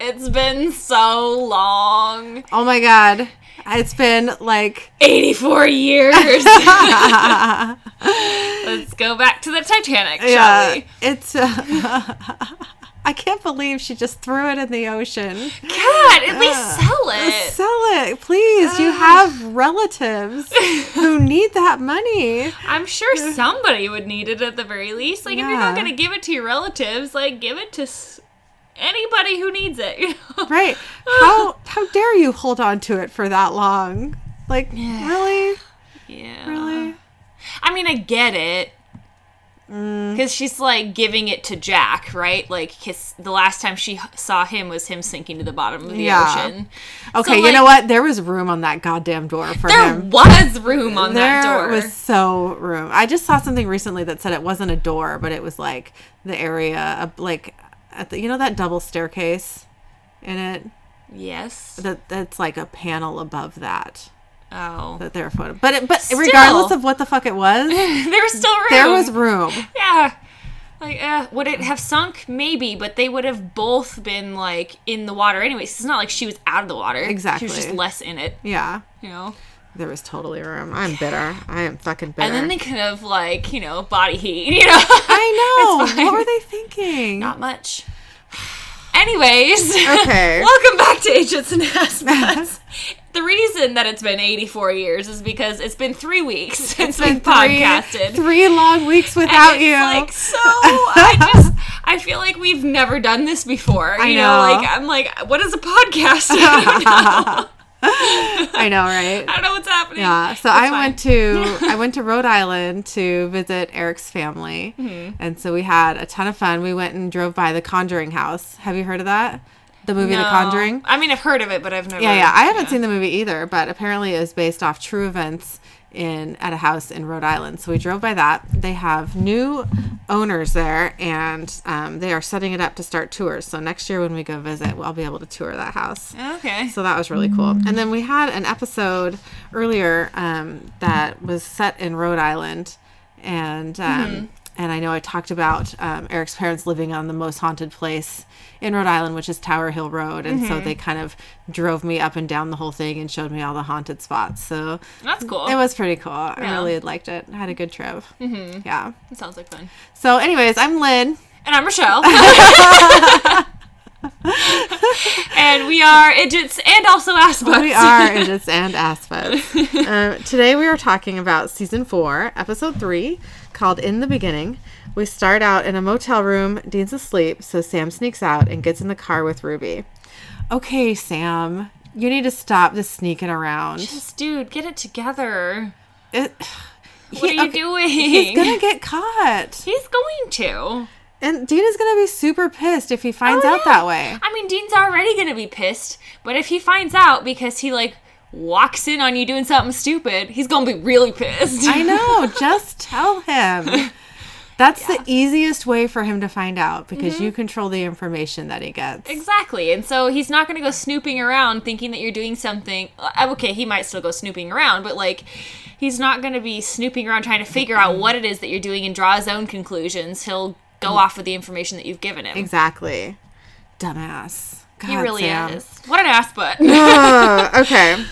It's been so long. Oh my god. It's been like 84 years. Let's go back to the Titanic, shall yeah, we? it's uh, I can't believe she just threw it in the ocean. God, at least sell it. Sell it, please. You have relatives who need that money. I'm sure somebody would need it at the very least. Like, if you're not going to give it to your relatives, like, give it to anybody who needs it. You know? Right. How how dare you hold on to it for that long? Like, really? Yeah. Really? I mean, I get it. Mm. Because she's like giving it to Jack, right? Like, his, the last time she saw him was him sinking to the bottom of the Yeah. ocean. Okay, So, you like, know what? There was room on that goddamn door for There him. There was room on there that door. There was so room. I just saw something recently that said it wasn't a door, but it was like the area of like at the you know that double staircase in it Yes. that that's like a panel above that Oh. that they're photo. But it, but Still. regardless of what the fuck it was, there was still room. there was room. Yeah. Like, uh, would it have sunk? Maybe, but they would have both been like in the water anyways. It's not like she was out of the water. Exactly. She was just less in it, Yeah, you know. There was totally room. I'm bitter. I am fucking bitter. And then they could have like, you know, body heat. You know. I know. What were they thinking? Not much. Anyways. Okay. Welcome back to Agents and Aspects. the reason that it's been 84 years is because it's been three weeks since we Been three, podcasted. three long weeks without it's you. Like so, I just I feel like we've never done this before. You I know. know. like I'm like, what is a podcast? I know. Right? I don't know what's happening. Yeah. So It's I fine. went to I went to Rhode Island to visit Eric's family, Mm-hmm. and so we had a ton of fun. We went and drove by the Conjuring house. Have you heard of that? The movie The Conjuring. I mean, I've heard of it, but I've never. Yeah, yeah. I haven't seen the movie either, but apparently it was based off true events in at a house in Rhode Island. So we drove by that. They have new owners there, and um, they are setting it up to start tours. So next year when we go visit, I'll be able to tour that house. Okay. So that was really cool. And then we had an episode earlier um, that was set in Rhode Island, and um, and I know I talked about um, Eric's parents living on the most haunted place in Rhode Island, which is Tower Hill Road, and so they kind of drove me up and down the whole thing and showed me all the haunted spots. So That's cool. it was pretty cool. I Yeah. really liked it. I had a good trip. Mm-hmm. Yeah. It sounds like fun. So, anyways, I'm Lynn. And I'm Rochelle. and we are Idiots and also Aspects. We are Idiots and Aspects. Um, today we are talking about season four, episode three, called In the Beginning. We start out in a motel room. Dean's asleep, so Sam sneaks out and gets in the car with Ruby. Okay, Sam, you need to stop this sneaking around. Just, dude, get it together. It, What are you okay, doing? He's gonna get caught, He's going to. and Dean is gonna be super pissed if he finds Oh, out yeah. that way. I mean, Dean's already gonna be pissed, but if he finds out because he like walks in on you doing something stupid, he's gonna be really pissed. I know. Just tell him. That's the easiest way for him to find out because Mm-hmm. you control the information that he gets. Exactly. And so he's not going to go snooping around thinking that you're doing something. uh, Okay, he might still go snooping around, but like he's not going to be snooping around trying to figure out what it is that you're doing and draw his own conclusions. He'll go off with the information that you've given him. Exactly. Dumbass. God, He really Sam. is. What an ass butt. Uh, okay.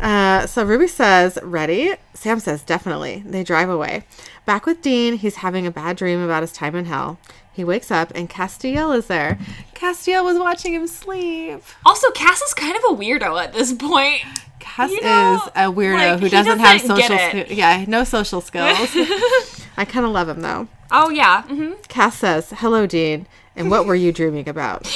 Uh, so Ruby says, ready? Sam says, definitely. They drive away. Back with Dean, he's having a bad dream about his time in hell. He wakes up and Castiel is there. Castiel was watching him sleep. also, Cass is kind of a weirdo at this point. Cass You know, is a weirdo like, who doesn't, have doesn't get social skills. Yeah, no social skills. I kind of love him though. Oh, yeah. hmm Cass says, hello, Dean. And what were you dreaming about?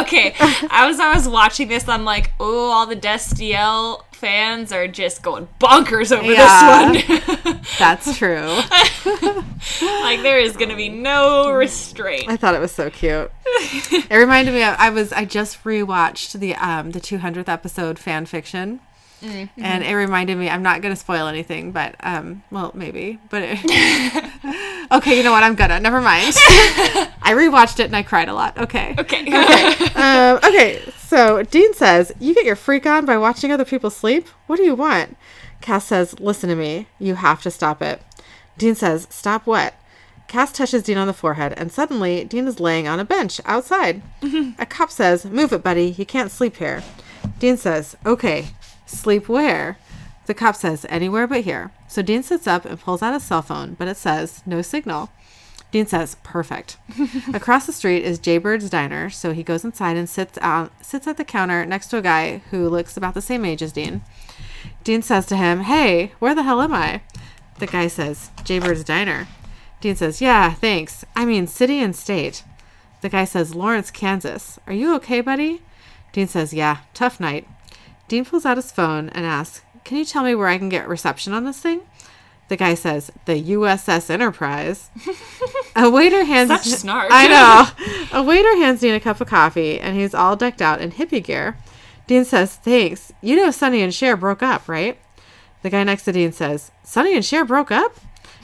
Okay, I was I was watching this. I'm like, oh, all the Destiel fans are just going bonkers over Yeah. this one. That's true. like there is gonna be no restraint. I thought it was so cute. It reminded me of I was I just rewatched the um the 200th episode fan fiction. Mm-hmm. And it reminded me I'm not going to spoil anything, but um well maybe, but it, Okay, you know what? I'm gonna. Never mind. I rewatched it and I cried a lot. Okay. Okay. Um, okay, so Dean says, You get your freak on by watching other people sleep? What do you want? Cass says, Listen to me. You have to stop it. Dean says, Stop what? Cass touches Dean on the forehead, and suddenly Dean is laying on a bench outside. a cop says, Move it, buddy. You can't sleep here. Dean says, Okay, sleep where? The cop says, Anywhere but here. So Dean sits up and pulls out his cell phone, but it says, No signal. Dean says, "Perfect." Across the street is Jaybird's diner, so he goes inside and sits out sits at the counter next to a guy who looks about the same age as Dean. Dean says to him, "Hey, where the hell am I?" The guy says, "Jaybird's diner." Dean says, "Yeah, thanks. I mean, city and state." The guy says, "Lawrence, Kansas. Are you okay, buddy?" Dean says, "Yeah, tough night." Dean pulls out his phone and asks, "Can you tell me where I can get reception on this thing?" The guy says, "The USS Enterprise." a waiter hands Such snark. I know. A waiter hands Dean a cup of coffee, and he's all decked out in hippie gear. Dean says, "Thanks. You know Sonny and Cher broke up, right?" The guy next to Dean says, "Sonny and Cher broke up?"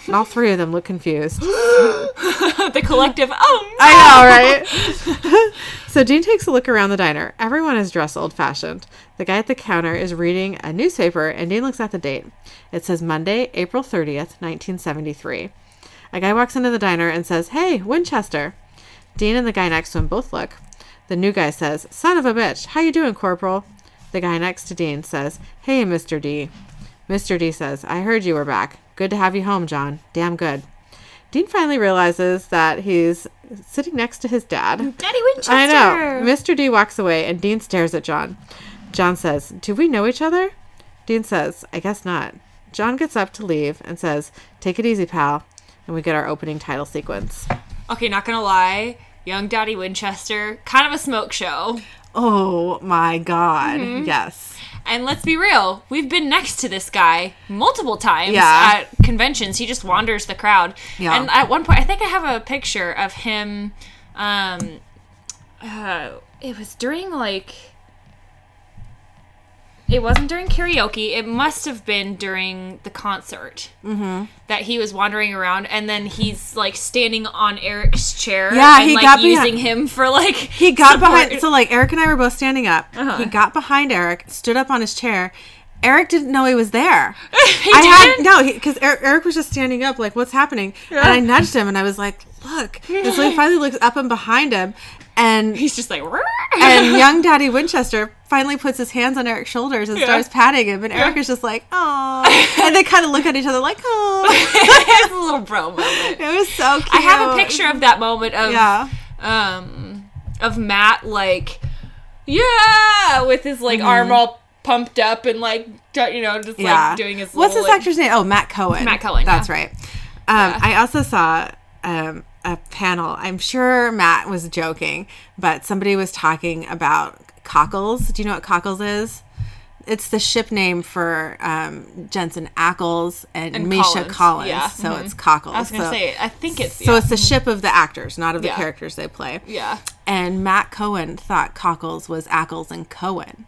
And all three of them look confused. the collective. Oh no! I know, right? so Dean takes a look around the diner. Everyone is dressed old fashioned. The guy at the counter is reading a newspaper, and Dean looks at the date. It says Monday, April 30th, 1973. A guy walks into the diner and says, Hey, Winchester. Dean and the guy next to him both look. The new guy says, Son of a bitch, how you doing, Corporal? The guy next to Dean says, Hey, Mr. D. Mr. D says, I heard you were back. Good to have you home, John. Damn good. Dean finally realizes that he's sitting next to his dad. Daddy Winchester. I know. Mr. D walks away and Dean stares at John. John says, Do we know each other? Dean says, I guess not. John gets up to leave and says, Take it easy, pal. And we get our opening title sequence. Okay, not gonna lie. Young Daddy Winchester, kind of a smoke show. Oh my god. Mm-hmm. Yes. And let's be real, we've been next to this guy multiple times Yeah. at conventions. He just wanders the crowd. Yeah. And at one point, I think I have a picture of him. Um, uh, it was during like. It wasn't during karaoke. It must have been during the concert mm-hmm. that he was wandering around, and then he's like standing on Eric's chair. Yeah, and, he like got behind- using him for like He got support. behind so like Eric and I were both standing up. Uh-huh. He got behind Eric, stood up on his chair. Eric didn't know he was there. He I had didn't? no, because Eric, Eric was just standing up, like, "What's happening?" And I nudged him, and I was like, "Look!" And so he finally looks up and behind him, and He's just like. and young Daddy Winchester finally puts his hands on Eric's shoulders and Yeah. starts patting him, and Eric is just like, "Oh," and they kind of look at each other like, "Oh." it's a little bro moment. it was so cute. I have a picture of that moment of Yeah. um of Matt like yeah with his like arm all pumped up and like you know just Mm-hmm. Yeah. like doing his What's this like- actor's name? Oh, Matt Cohen. Matt Cohen, That's yeah. right. Um, I also saw um, a panel. I'm sure Matt was joking, but somebody was talking about cockles. Do you know what cockles is? It's the ship name for um, Jensen Ackles and, And Misha Collins, Collins. yeah, So mhm. it's cockles. I was gonna so, say I think it's so yeah. it's the ship of the actors, not of the Yeah. characters they play. yeah And Matt Cohen thought cockles was Ackles and Cohen.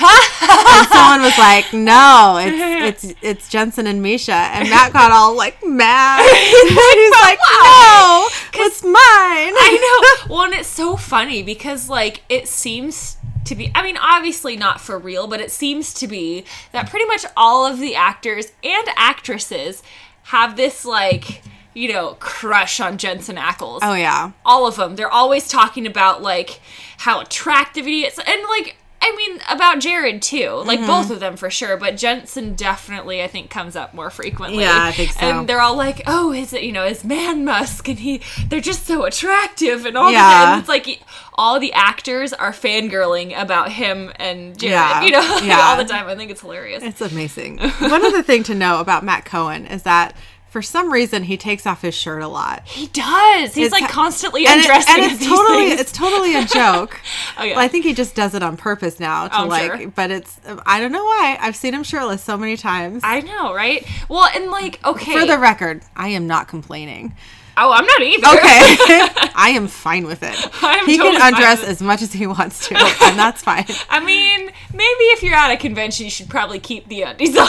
And someone was like, "No, it's it's it's Jensen and Misha." And Matt got all like mad. He's like, "No, it's mine." I know. Well, and it's so funny because like it seems to be. I mean, obviously not for real, but it seems to be that pretty much all of the actors and actresses have this like you know crush on Jensen Ackles. Oh yeah, all of them. They're always talking about like how attractive he is, and like I mean about Jared too. Like Mm-hmm. both of them for sure, but Jensen definitely I think comes up more frequently. Yeah, I think so. And they're all like, "Oh, his you know his man musk, and he they're just so attractive and all Yeah. that." And it's like all the actors are fangirling about him and Jared. Yeah, You know, yeah. all the time. I think it's hilarious. it's amazing. One other thing to know about Matt Cohen is that for some reason he takes off his shirt a lot. he does. He's It's- like constantly And, it- undressing. and it's totally things. it's totally a joke. Oh, yeah. Well, I think he just does it on purpose now to oh, I'm like sure. but it's I don't know why. I've seen him shirtless so many times. I know, right? Well, and like, okay. For the record, I am not complaining. oh, I'm not either. Okay. I am fine with it. I'm he totally can undress as much as he wants to, and that's fine. I mean, maybe if you're at a convention, you should probably keep the undies on.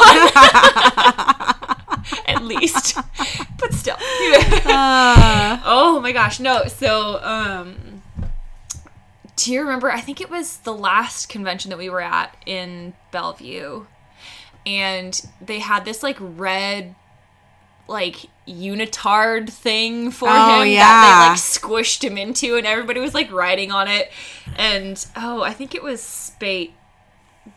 At least. But still. Uh, oh my gosh, no. So, um do you remember I think it was the last convention that we were at in Bellevue. And they had this like red like unitard thing for Oh, him yeah. that they like squished him into and everybody was like riding on it and oh i think it was spate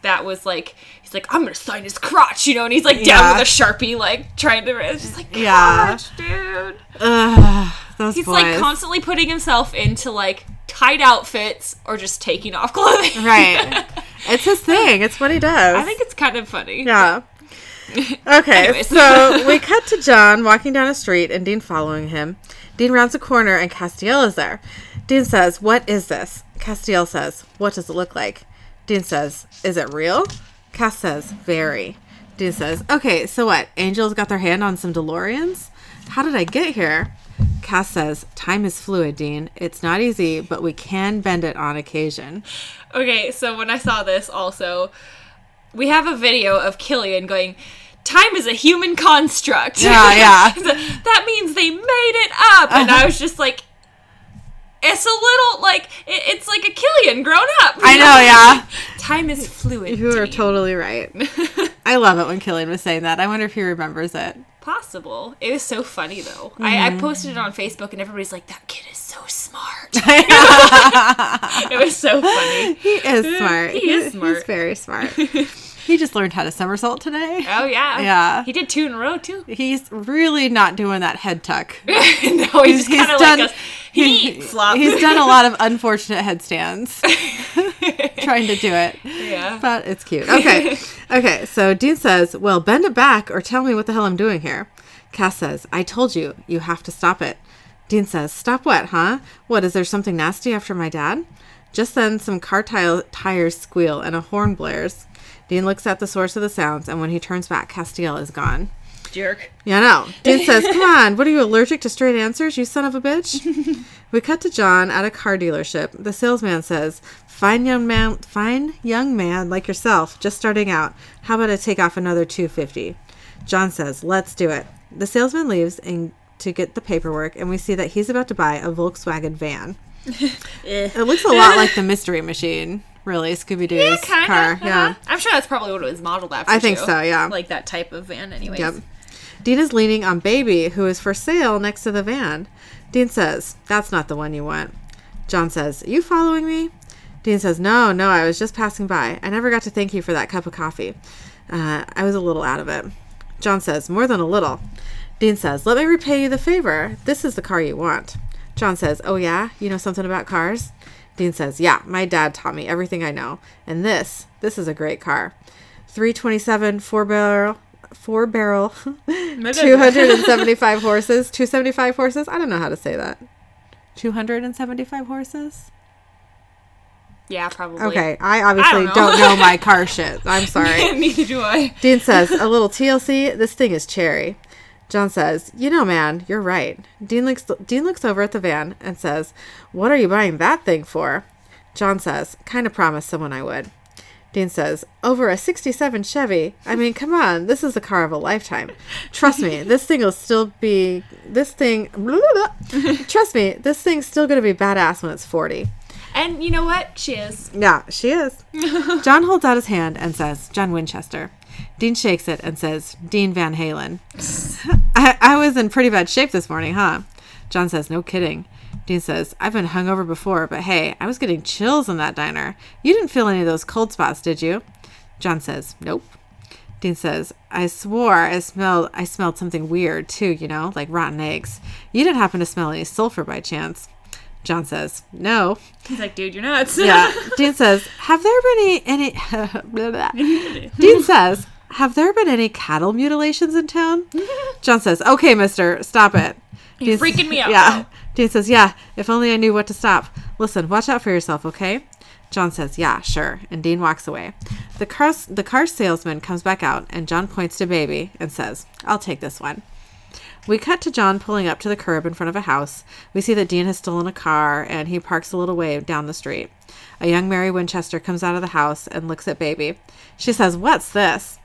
that was like he's like i'm gonna sign his crotch you know and he's like down Yeah. with a sharpie like trying to it's just like Yeah. dude Ugh, those he's boys. like constantly putting himself into like tight outfits or just taking off clothing right. It's his thing. It's what he does. i think it's kind of funny Yeah. Okay, so we cut to John walking down a street and Dean following him. Dean rounds a corner and Castiel is there. Dean says, What is this? Castiel says, What does it look like? Dean says, Is it real? Cass says, Very. Dean says, Okay, so what? Angels got their hand on some DeLoreans? How did I get here? Cass says, Time is fluid, Dean. It's not easy, but we can bend it on occasion. Okay, so when I saw this, also, we have a video of Killian going, Time is a human construct. Yeah, yeah. That means they made it up. And I was just like, it's a little like, it, it's like a Killian grown up. I know, yeah. Time is fluid. You are totally right. I love it when Killian was saying that. I wonder if he remembers it. Possible. It was so funny though. I, Mm-hmm. I posted it on Facebook and everybody's like, that kid is so smart. it was so funny. He is smart. He is He's smart. very smart. He just learned how to somersault today. Oh yeah. Yeah. He did two in a row too. He's really not doing that head tuck. no, he's, He's kind of done- like a he flop. He's done a lot of unfortunate headstands trying to do it. yeah. But it's cute. Okay. Okay. So Dean says, Well, bend it back or tell me what the hell I'm doing here. Cass says, I told you, you have to stop it. Dean says, Stop what, huh? What, is there something nasty after my dad? Just then, some car tile- tires squeal and a horn blares. Dean looks at the source of the sounds, and when he turns back, Castiel is gone. Jerk. Yeah, no. Dean says, Come on, what are you allergic to straight answers, you son of a bitch? we cut to John at a car dealership. The salesman says, Fine young man fine young man like yourself, just starting out. How about I take off another two fifty? John says, Let's do it. The salesman leaves and to get the paperwork, and we see that he's about to buy a Volkswagen van. It looks a lot like the mystery machine, really, Scooby Doo's Kind car. of. Yeah. I'm sure that's probably what it was modeled after. I think too. so, yeah. Like that type of van, anyways. Yep. Dean is leaning on Baby, who is for sale next to the van. Dean says, That's not the one you want. John says, You following me? Dean says, No, no, I was just passing by. I never got to thank you for that cup of coffee. Uh, I was a little out of it. John says, More than a little. Dean says, Let me repay you the favor. This is the car you want. John says, Oh, yeah? You know something about cars? Dean says, Yeah, my dad taught me everything I know. And this, this is a great car. 327 four barrel, four barrel, 275 horses. 275 horses? I don't know how to say that. 275 horses? Yeah, probably. Okay, I obviously don't don't, know. know my car shit. I'm sorry. Neither do I. Dean says, a little TLC, this thing is cherry. John says, you know, man, you're right. Dean looks, Dean looks over at the van and says, what are you buying that thing for? John says, kind of promised someone I would. Dean says, over a 67 Chevy. I mean, come on, this is the car of a lifetime. Trust me, this thing will still be, this thing, trust me, this thing's still going to be badass when it's 40. And you know what? She is. Yeah, she is. John holds out his hand and says, John Winchester. Dean shakes it and says, Dean Van Halen. I, I was in pretty bad shape this morning, huh? John says, No kidding. Dean says, I've been hungover before, but hey, I was getting chills in that diner. You didn't feel any of those cold spots, did you? John says, Nope. Dean says, I swore I smelled I smelled something weird too, you know, like rotten eggs. You didn't happen to smell any sulfur by chance. John says, No. He's like, dude, you're nuts. Yeah. Dean says, "Have there been any?" any. Dean says, "Have there been any cattle mutilations in town?" John says, "Okay, Mister, stop it." You're Dean freaking me out Yeah. now. Dean says, "Yeah. If only I knew what to stop. Listen, watch out for yourself, okay?" John says, "Yeah, sure." And Dean walks away. The car the car salesman comes back out, and John points to Baby and says, "I'll take this one." We cut to John pulling up to the curb in front of a house. We see that Dean has stolen a car and he parks a little way down the street. A young Mary Winchester comes out of the house and looks at Baby. She says, What's this?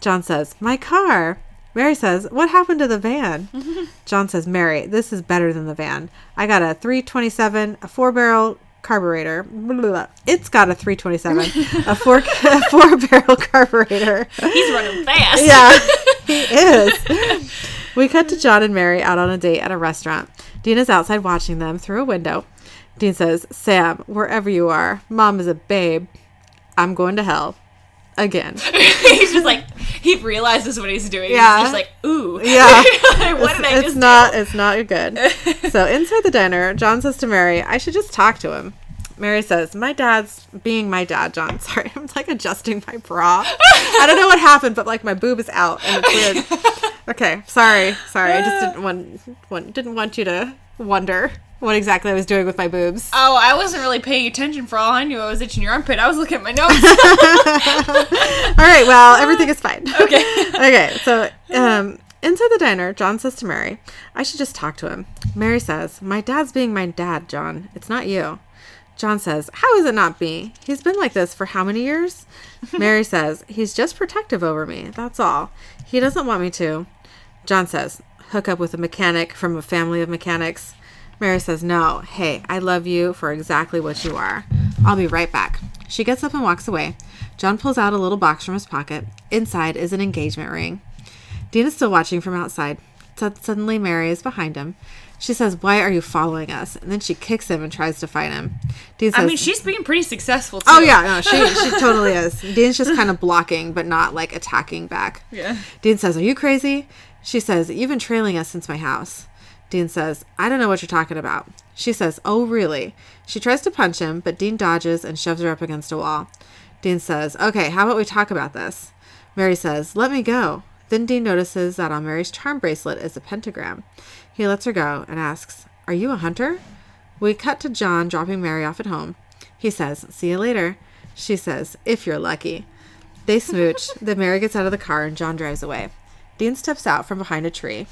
John says, My car. Mary says, What happened to the van? John says, Mary, this is better than the van. I got a 327, a four barrel carburetor. Blah, blah, blah. It's got a 327, a four, a four barrel carburetor. He's running fast. Yeah, he is. We cut to John and Mary out on a date at a restaurant. Dean is outside watching them through a window. Dean says, Sam, wherever you are, mom is a babe. I'm going to hell. Again. he's just like he realizes what he's doing. Yeah. He's just like, ooh. Yeah. What it's, did I it's just not it's not good. so inside the diner, John says to Mary, I should just talk to him. Mary says, My dad's being my dad, John. Sorry, I'm like adjusting my bra. I don't know what happened, but like my boob is out and it's weird. Okay, sorry, sorry. I just didn't want, want didn't want you to wonder what exactly I was doing with my boobs. Oh, I wasn't really paying attention. For all I knew, I was itching your armpit. I was looking at my notes. All right, well, everything is fine. okay. okay, so um, inside the diner, John says to Mary, I should just talk to him. Mary says, My dad's being my dad, John. It's not you. John says, How is it not me? He's been like this for how many years? Mary says, He's just protective over me. That's all. He doesn't want me to. John says, Hook up with a mechanic from a family of mechanics. Mary says, No. Hey, I love you for exactly what you are. I'll be right back. She gets up and walks away. John pulls out a little box from his pocket. Inside is an engagement ring. Dean is still watching from outside. Su- Suddenly, Mary is behind him. She says, Why are you following us? And then she kicks him and tries to fight him. Dean says, I mean, she's being pretty successful oh, too. Oh, yeah, no, she, she totally is. Dean's just kind of blocking, but not like attacking back. Yeah. Dean says, Are you crazy? She says, You've been trailing us since my house. Dean says, I don't know what you're talking about. She says, Oh, really? She tries to punch him, but Dean dodges and shoves her up against a wall. Dean says, Okay, how about we talk about this? Mary says, Let me go. Then Dean notices that on Mary's charm bracelet is a pentagram. He lets her go and asks, Are you a hunter? We cut to John dropping Mary off at home. He says, See you later. She says, If you're lucky. They smooch. then Mary gets out of the car and John drives away. Dean steps out from behind a tree.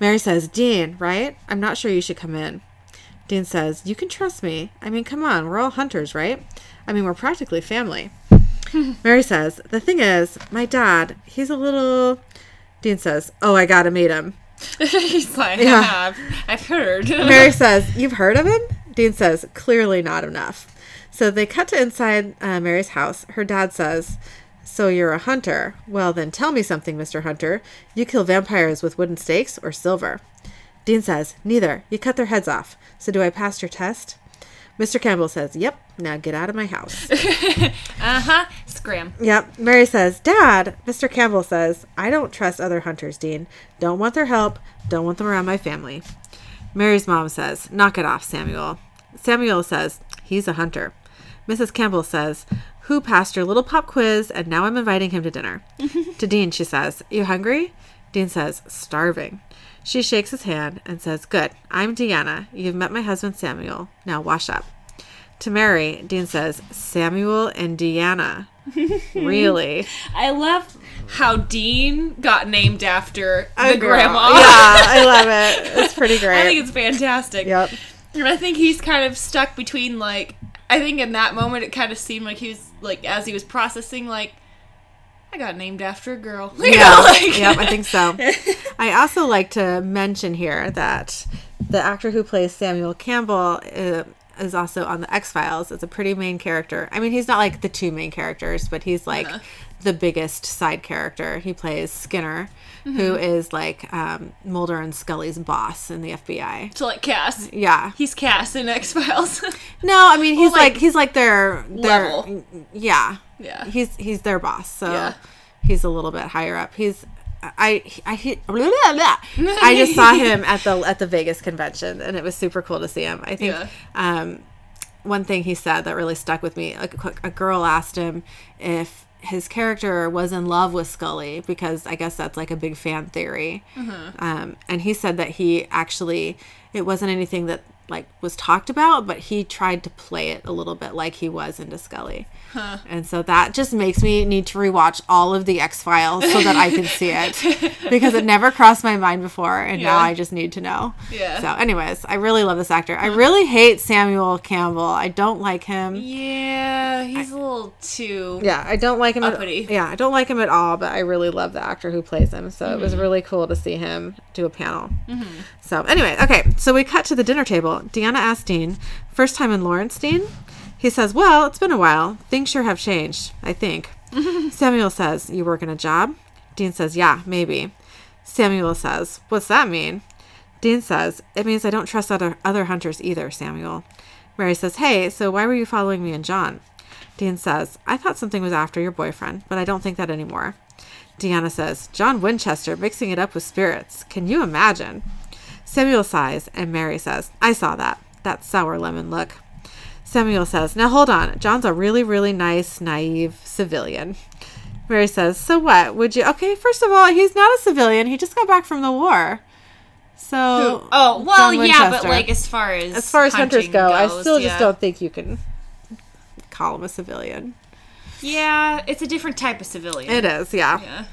Mary says, Dean, right? I'm not sure you should come in. Dean says, You can trust me. I mean, come on, we're all hunters, right? I mean, we're practically family. Mary says, The thing is, my dad, he's a little. Dean says, Oh, I gotta meet him. he's like, Yeah. I've, I've heard. Mary says, You've heard of him? Dean says, Clearly not enough. So they cut to inside uh, Mary's house. Her dad says, So you're a hunter? Well, then tell me something, Mr. Hunter. You kill vampires with wooden stakes or silver? Dean says, Neither. You cut their heads off. So do I pass your test? Mr. Campbell says, Yep. Now get out of my house. uh huh. Scram. Yep. Mary says, Dad, Mr. Campbell says, I don't trust other hunters, Dean. Don't want their help. Don't want them around my family. Mary's mom says, Knock it off, Samuel. Samuel says, He's a hunter. Mrs. Campbell says, Who passed your little pop quiz and now I'm inviting him to dinner? to Dean, she says, You hungry? Dean says, Starving. She shakes his hand and says, Good. I'm Deanna. You've met my husband, Samuel. Now wash up. To Mary, Dean says, Samuel and Deanna. really? I love how Dean got named after A the girl. grandma. Yeah, I love it. It's pretty great. I think it's fantastic. Yep. And I think he's kind of stuck between like I think in that moment it kind of seemed like he was like as he was processing like I got named after a girl. You Yeah. know, like- yep, I think so. I also like to mention here that the actor who plays Samuel Campbell uh, is also on the X Files. It's a pretty main character. I mean, he's not like the two main characters, but he's like Uh-huh. the biggest side character. He plays Skinner, Mm-hmm. who is like um, Mulder and Scully's boss in the FBI. to like Cass. Yeah. He's Cass in X Files. No, I mean he's like, like, he's like their their level. yeah Yeah. he's he's their boss so Yeah. he's a little bit higher up. He's I I he- blah, blah, blah. I just saw him at the at the Vegas convention and it was super cool to see him. I think Yeah. um one thing he said that really stuck with me like a, a girl asked him if his character was in love with Scully because I guess that's like a big fan theory. Um, and he said that he actually it wasn't anything that like was talked about, but he tried to play it a little bit like he was into Scully. And so that just makes me need to rewatch all of the X Files so that I can see it because it never crossed my mind before, and now I just need to know. Yeah. So, anyways, I really love this actor. I really hate Samuel Campbell. I don't like him. yeah, he's a little too. Yeah, I don't like him. At, yeah, I don't like him at all. But I really love the actor who plays him. So it Mm-hmm. was really cool to see him do a panel. So anyway, okay. So we cut to the dinner table. Deanna asked Dean, first time in Lawrence, Dean. He says, "Well, it's been a while. Things sure have changed. I think." Samuel says, "You work in a job?" Dean says, "Yeah, maybe." Samuel says, What's that mean? Dean says, It means I don't trust other, other hunters either, Samuel. Mary says, Hey, so why were you following me and John? Dean says, I thought something was after your boyfriend, but I don't think that anymore. Deanna says, John Winchester mixing it up with spirits. Can you imagine? Samuel sighs, and Mary says, I saw that. That sour lemon look. Samuel says, Now hold on. John's a really, really nice, naive civilian. Mary says, So what? Would you? Okay, first of all, he's not a civilian. He just got back from the war. So. Oh well, yeah, but like as far as As far as hunters go, I still yeah. just don't think you can call him a civilian. Yeah, it's a different type of civilian. It is, yeah. yeah.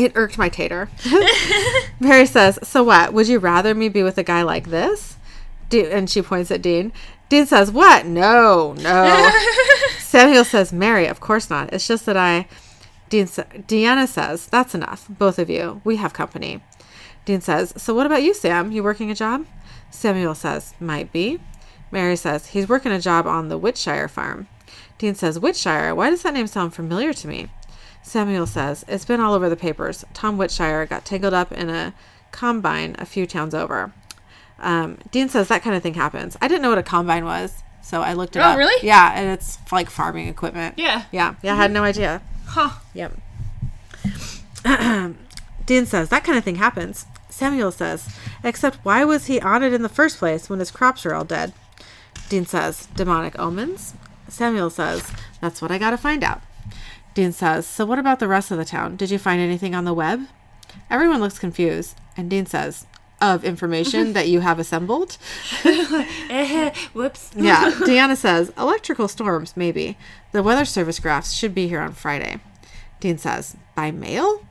It irked my tater. Mary says, So what? Would you rather me be with a guy like this? De- and she points at Dean. Dean says, What? No, no. Samuel says, Mary, of course not. It's just that I. Dean sa- Deanna says, That's enough. Both of you. We have company. Dean says, So what about you, Sam? You working a job? Samuel says, Might be. Mary says, He's working a job on the Whitshire farm. Dean says, Whitshire? Why does that name sound familiar to me? Samuel says, It's been all over the papers. Tom Whitshire got tangled up in a combine a few towns over. Um, Dean says that kind of thing happens. I didn't know what a combine was, so I looked it Oh, up. really? Yeah, and it's like farming equipment. Yeah. Yeah, yeah, I had no idea. Huh. Yep. Dean says that kind of thing happens. Samuel says, except why was he on it in the first place when his crops are all dead? Dean says, demonic omens. Samuel says, that's what I gotta find out. Dean says, so what about the rest of the town? Did you find anything on the web? Everyone looks confused, and Dean says, of information that you have assembled? Eh, Whoops. Yeah, Deanna says, electrical storms, maybe. The weather service graphs should be here on Friday. Dean says, by mail?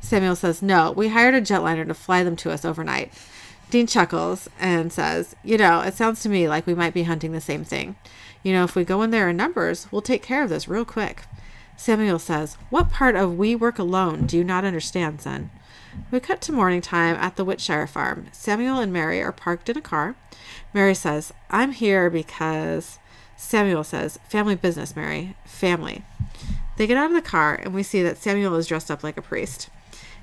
Samuel says, no, we hired a jetliner to fly them to us overnight. Dean chuckles and says, you know, it sounds to me like we might be hunting the same thing. You know, if we go in there in numbers, we'll take care of this real quick. Samuel says, What part of we work alone do you not understand, son? We cut to morning time at the Whitshire farm. Samuel and Mary are parked in a car. Mary says, I'm here because. Samuel says, Family business, Mary. Family. They get out of the car, and we see that Samuel is dressed up like a priest.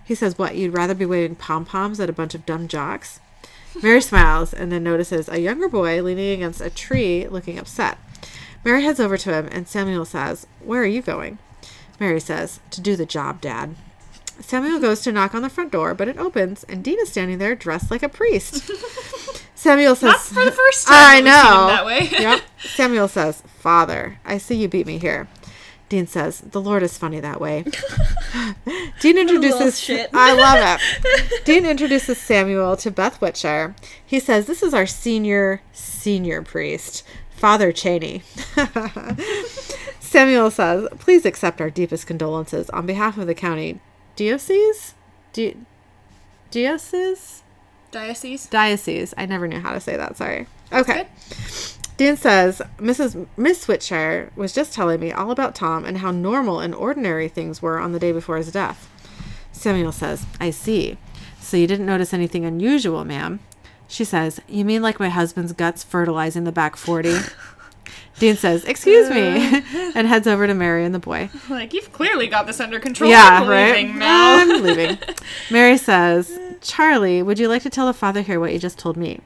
He says, What, you'd rather be waving pom poms at a bunch of dumb jocks? Mary smiles and then notices a younger boy leaning against a tree looking upset. Mary heads over to him, and Samuel says, Where are you going? Mary says, To do the job, Dad. Samuel goes to knock on the front door, but it opens, and Dean is standing there dressed like a priest. Samuel says, Not for the first time. I that we've seen him know. that way. yep. Samuel says, Father, I see you beat me here. Dean says, The Lord is funny that way. Dean introduces. I love it. Dean introduces Samuel to Beth Whitshire. He says, This is our senior, senior priest, Father Cheney. Samuel says, Please accept our deepest condolences on behalf of the county diocese? Di- diocese? Diocese. Diocese. I never knew how to say that. Sorry. Okay. Dan says, Mrs. Miss Whitshire was just telling me all about Tom and how normal and ordinary things were on the day before his death. Samuel says, I see. So you didn't notice anything unusual, ma'am. She says, You mean like my husband's guts fertilizing the back 40? Dean says, Excuse me, and heads over to Mary and the boy. Like you've clearly got this under control. Yeah, I'm right. leaving now. I'm leaving. Mary says, Charlie, would you like to tell the father here what you just told me?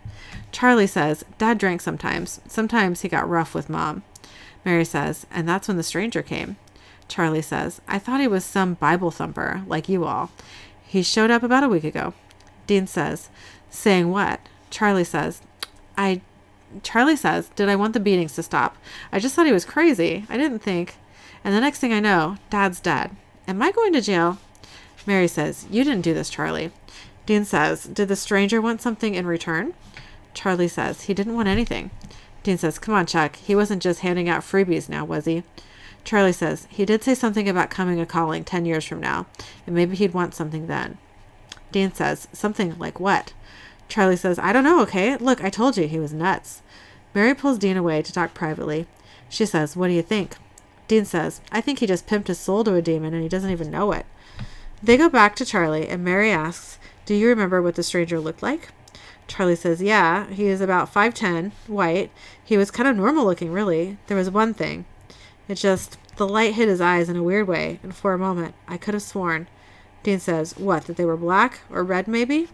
Charlie says, Dad drank sometimes. Sometimes he got rough with mom. Mary says, and that's when the stranger came. Charlie says, I thought he was some Bible thumper, like you all. He showed up about a week ago. Dean says, saying what? Charlie says, I. Charlie says, Did I want the beatings to stop? I just thought he was crazy. I didn't think. And the next thing I know, Dad's dead. Am I going to jail? Mary says, You didn't do this, Charlie. Dean says, Did the stranger want something in return? Charlie says, He didn't want anything. Dean says, Come on, Chuck. He wasn't just handing out freebies now, was he? Charlie says, He did say something about coming a calling 10 years from now, and maybe he'd want something then. Dean says, Something like what? Charlie says, I don't know, okay? Look, I told you he was nuts. Mary pulls Dean away to talk privately. She says, What do you think? Dean says, I think he just pimped his soul to a demon and he doesn't even know it. They go back to Charlie, and Mary asks, Do you remember what the stranger looked like? Charlie says, Yeah, he is about 5'10, white. He was kind of normal looking, really. There was one thing. It just, the light hit his eyes in a weird way, and for a moment, I could have sworn Dean says, What, that they were black or red, maybe?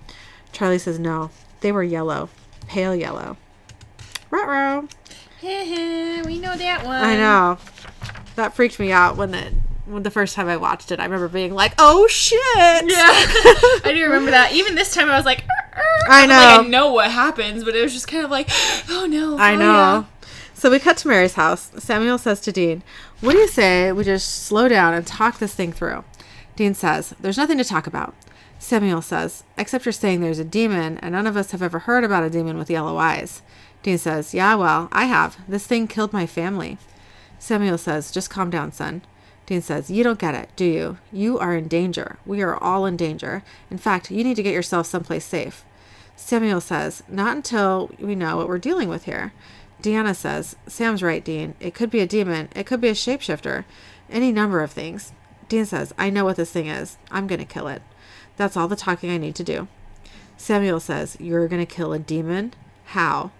Charlie says, No, they were yellow, pale yellow. Ruh-roh. we know that one. I know. That freaked me out when it when the first time I watched it. I remember being like, "Oh shit!" Yeah, I do remember that. Even this time, I was like, "Er, er." I know. Like, I know what happens, but it was just kind of like, oh no. I oh, know. yeah. So we cut to Mary's house. Samuel says to Dean, What do you say we just slow down and talk this thing through? Dean says, There's nothing to talk about. Samuel says, Except you're saying there's a demon, and none of us have ever heard about a demon with yellow eyes. Dean says, Yeah, well, I have. This thing killed my family. Samuel says, Just calm down, son. Dean says, You don't get it, do you? You are in danger. We are all in danger. In fact, you need to get yourself someplace safe. Samuel says, Not until we know what we're dealing with here. Deanna says, Sam's right, Dean. It could be a demon. It could be a shapeshifter. Any number of things. Dean says, I know what this thing is. I'm going to kill it. That's all the talking I need to do. Samuel says, You're going to kill a demon? How?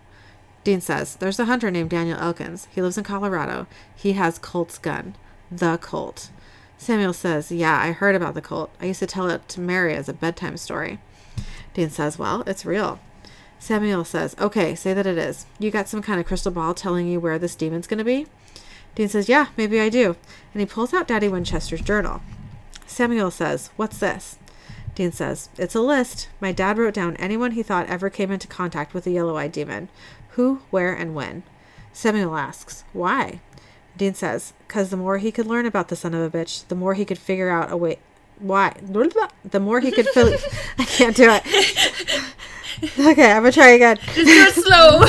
Dean says, There's a hunter named Daniel Elkins. He lives in Colorado. He has Colt's gun. The Colt. Samuel says, Yeah, I heard about the Colt. I used to tell it to Mary as a bedtime story. Dean says, Well, it's real. Samuel says, Okay, say that it is. You got some kind of crystal ball telling you where this demon's going to be? Dean says, Yeah, maybe I do. And he pulls out Daddy Winchester's journal. Samuel says, What's this? Dean says, It's a list. My dad wrote down anyone he thought ever came into contact with the yellow eyed demon who, where, and when. Samuel asks, Why? Dean says, Because the more he could learn about the son of a bitch, the more he could figure out a way. Why? The more he could fill. I can't do it. Okay, I'm gonna try again. Just do slow.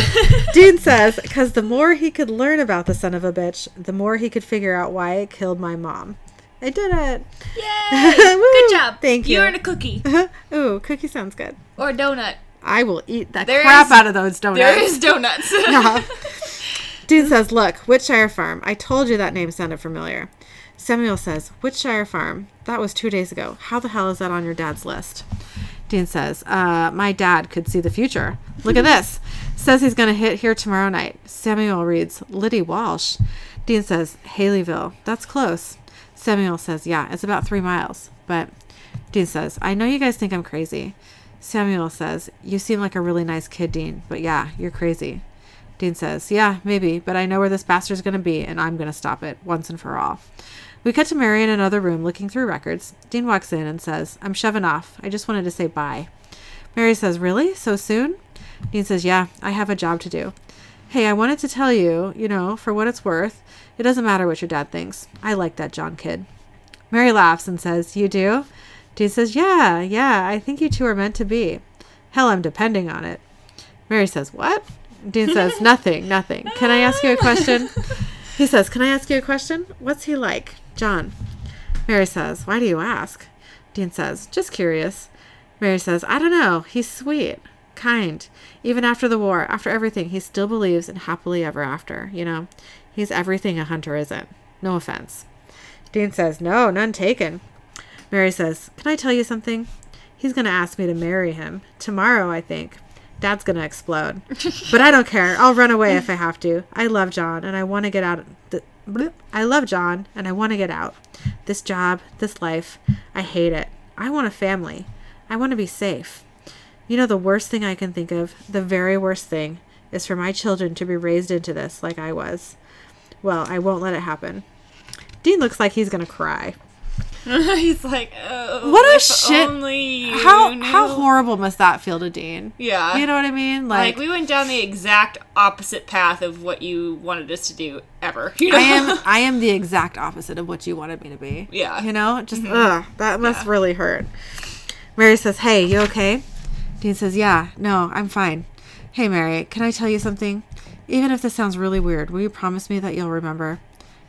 Dean says, because the more he could learn about the son of a bitch, the more he could figure out why it killed my mom. I did it. Yay! Good job. Thank you. You earned a cookie Ooh, cookie sounds good. or a donut. I will eat the There crap is- out of those donuts. There is donuts. Yeah. Dean says, Look, Whitshire Farm. I told you that name sounded familiar. Samuel says, Whitshire Farm. That was two days ago. How the hell is that on your dad's list? Dean says, uh, My dad could see the future. Look at this. Says he's going to hit here tomorrow night. Samuel reads, Liddy Walsh. Dean says, Haleyville. That's close. Samuel says, Yeah, it's about three miles. But Dean says, I know you guys think I'm crazy. Samuel says, You seem like a really nice kid, Dean, but yeah, you're crazy. Dean says, Yeah, maybe, but I know where this bastard's going to be, and I'm going to stop it once and for all. We cut to Mary in another room looking through records. Dean walks in and says, I'm shoving off. I just wanted to say bye. Mary says, Really? So soon? Dean says, Yeah, I have a job to do. Hey, I wanted to tell you, you know, for what it's worth, it doesn't matter what your dad thinks. I like that John kid. Mary laughs and says, You do? Dean says, Yeah, yeah, I think you two are meant to be. Hell, I'm depending on it. Mary says, What? Dean says, Nothing, nothing. Can I ask you a question? He says, Can I ask you a question? What's he like? John. Mary says, Why do you ask? Dean says, Just curious. Mary says, I don't know. He's sweet, kind. Even after the war, after everything, he still believes in happily ever after. You know, he's everything a hunter isn't. No offense. Dean says, No, none taken. Mary says, Can I tell you something? He's going to ask me to marry him. Tomorrow, I think. Dad's going to explode. but I don't care. I'll run away if I have to. I love John and I want to get out. The. I love John and I want to get out. This job, this life, I hate it. I want a family. I want to be safe. You know, the worst thing I can think of, the very worst thing, is for my children to be raised into this like I was. Well, I won't let it happen. Dean looks like he's going to cry. He's like, oh, What a shit- How knew." how horrible must that feel to Dean? Yeah. You know what I mean? Like, Like, we went down the exact opposite path of what you wanted us to do ever. You know? I am I am the exact opposite of what you wanted me to be. Yeah. Mm-hmm. You know? Just ugh, that must Yeah. really hurt. Mary says, "Hey, you okay?" Dean says, "Yeah. No, I'm fine." "Hey, Mary, can I tell you something? Even if this sounds really weird, will you promise me that you'll remember?"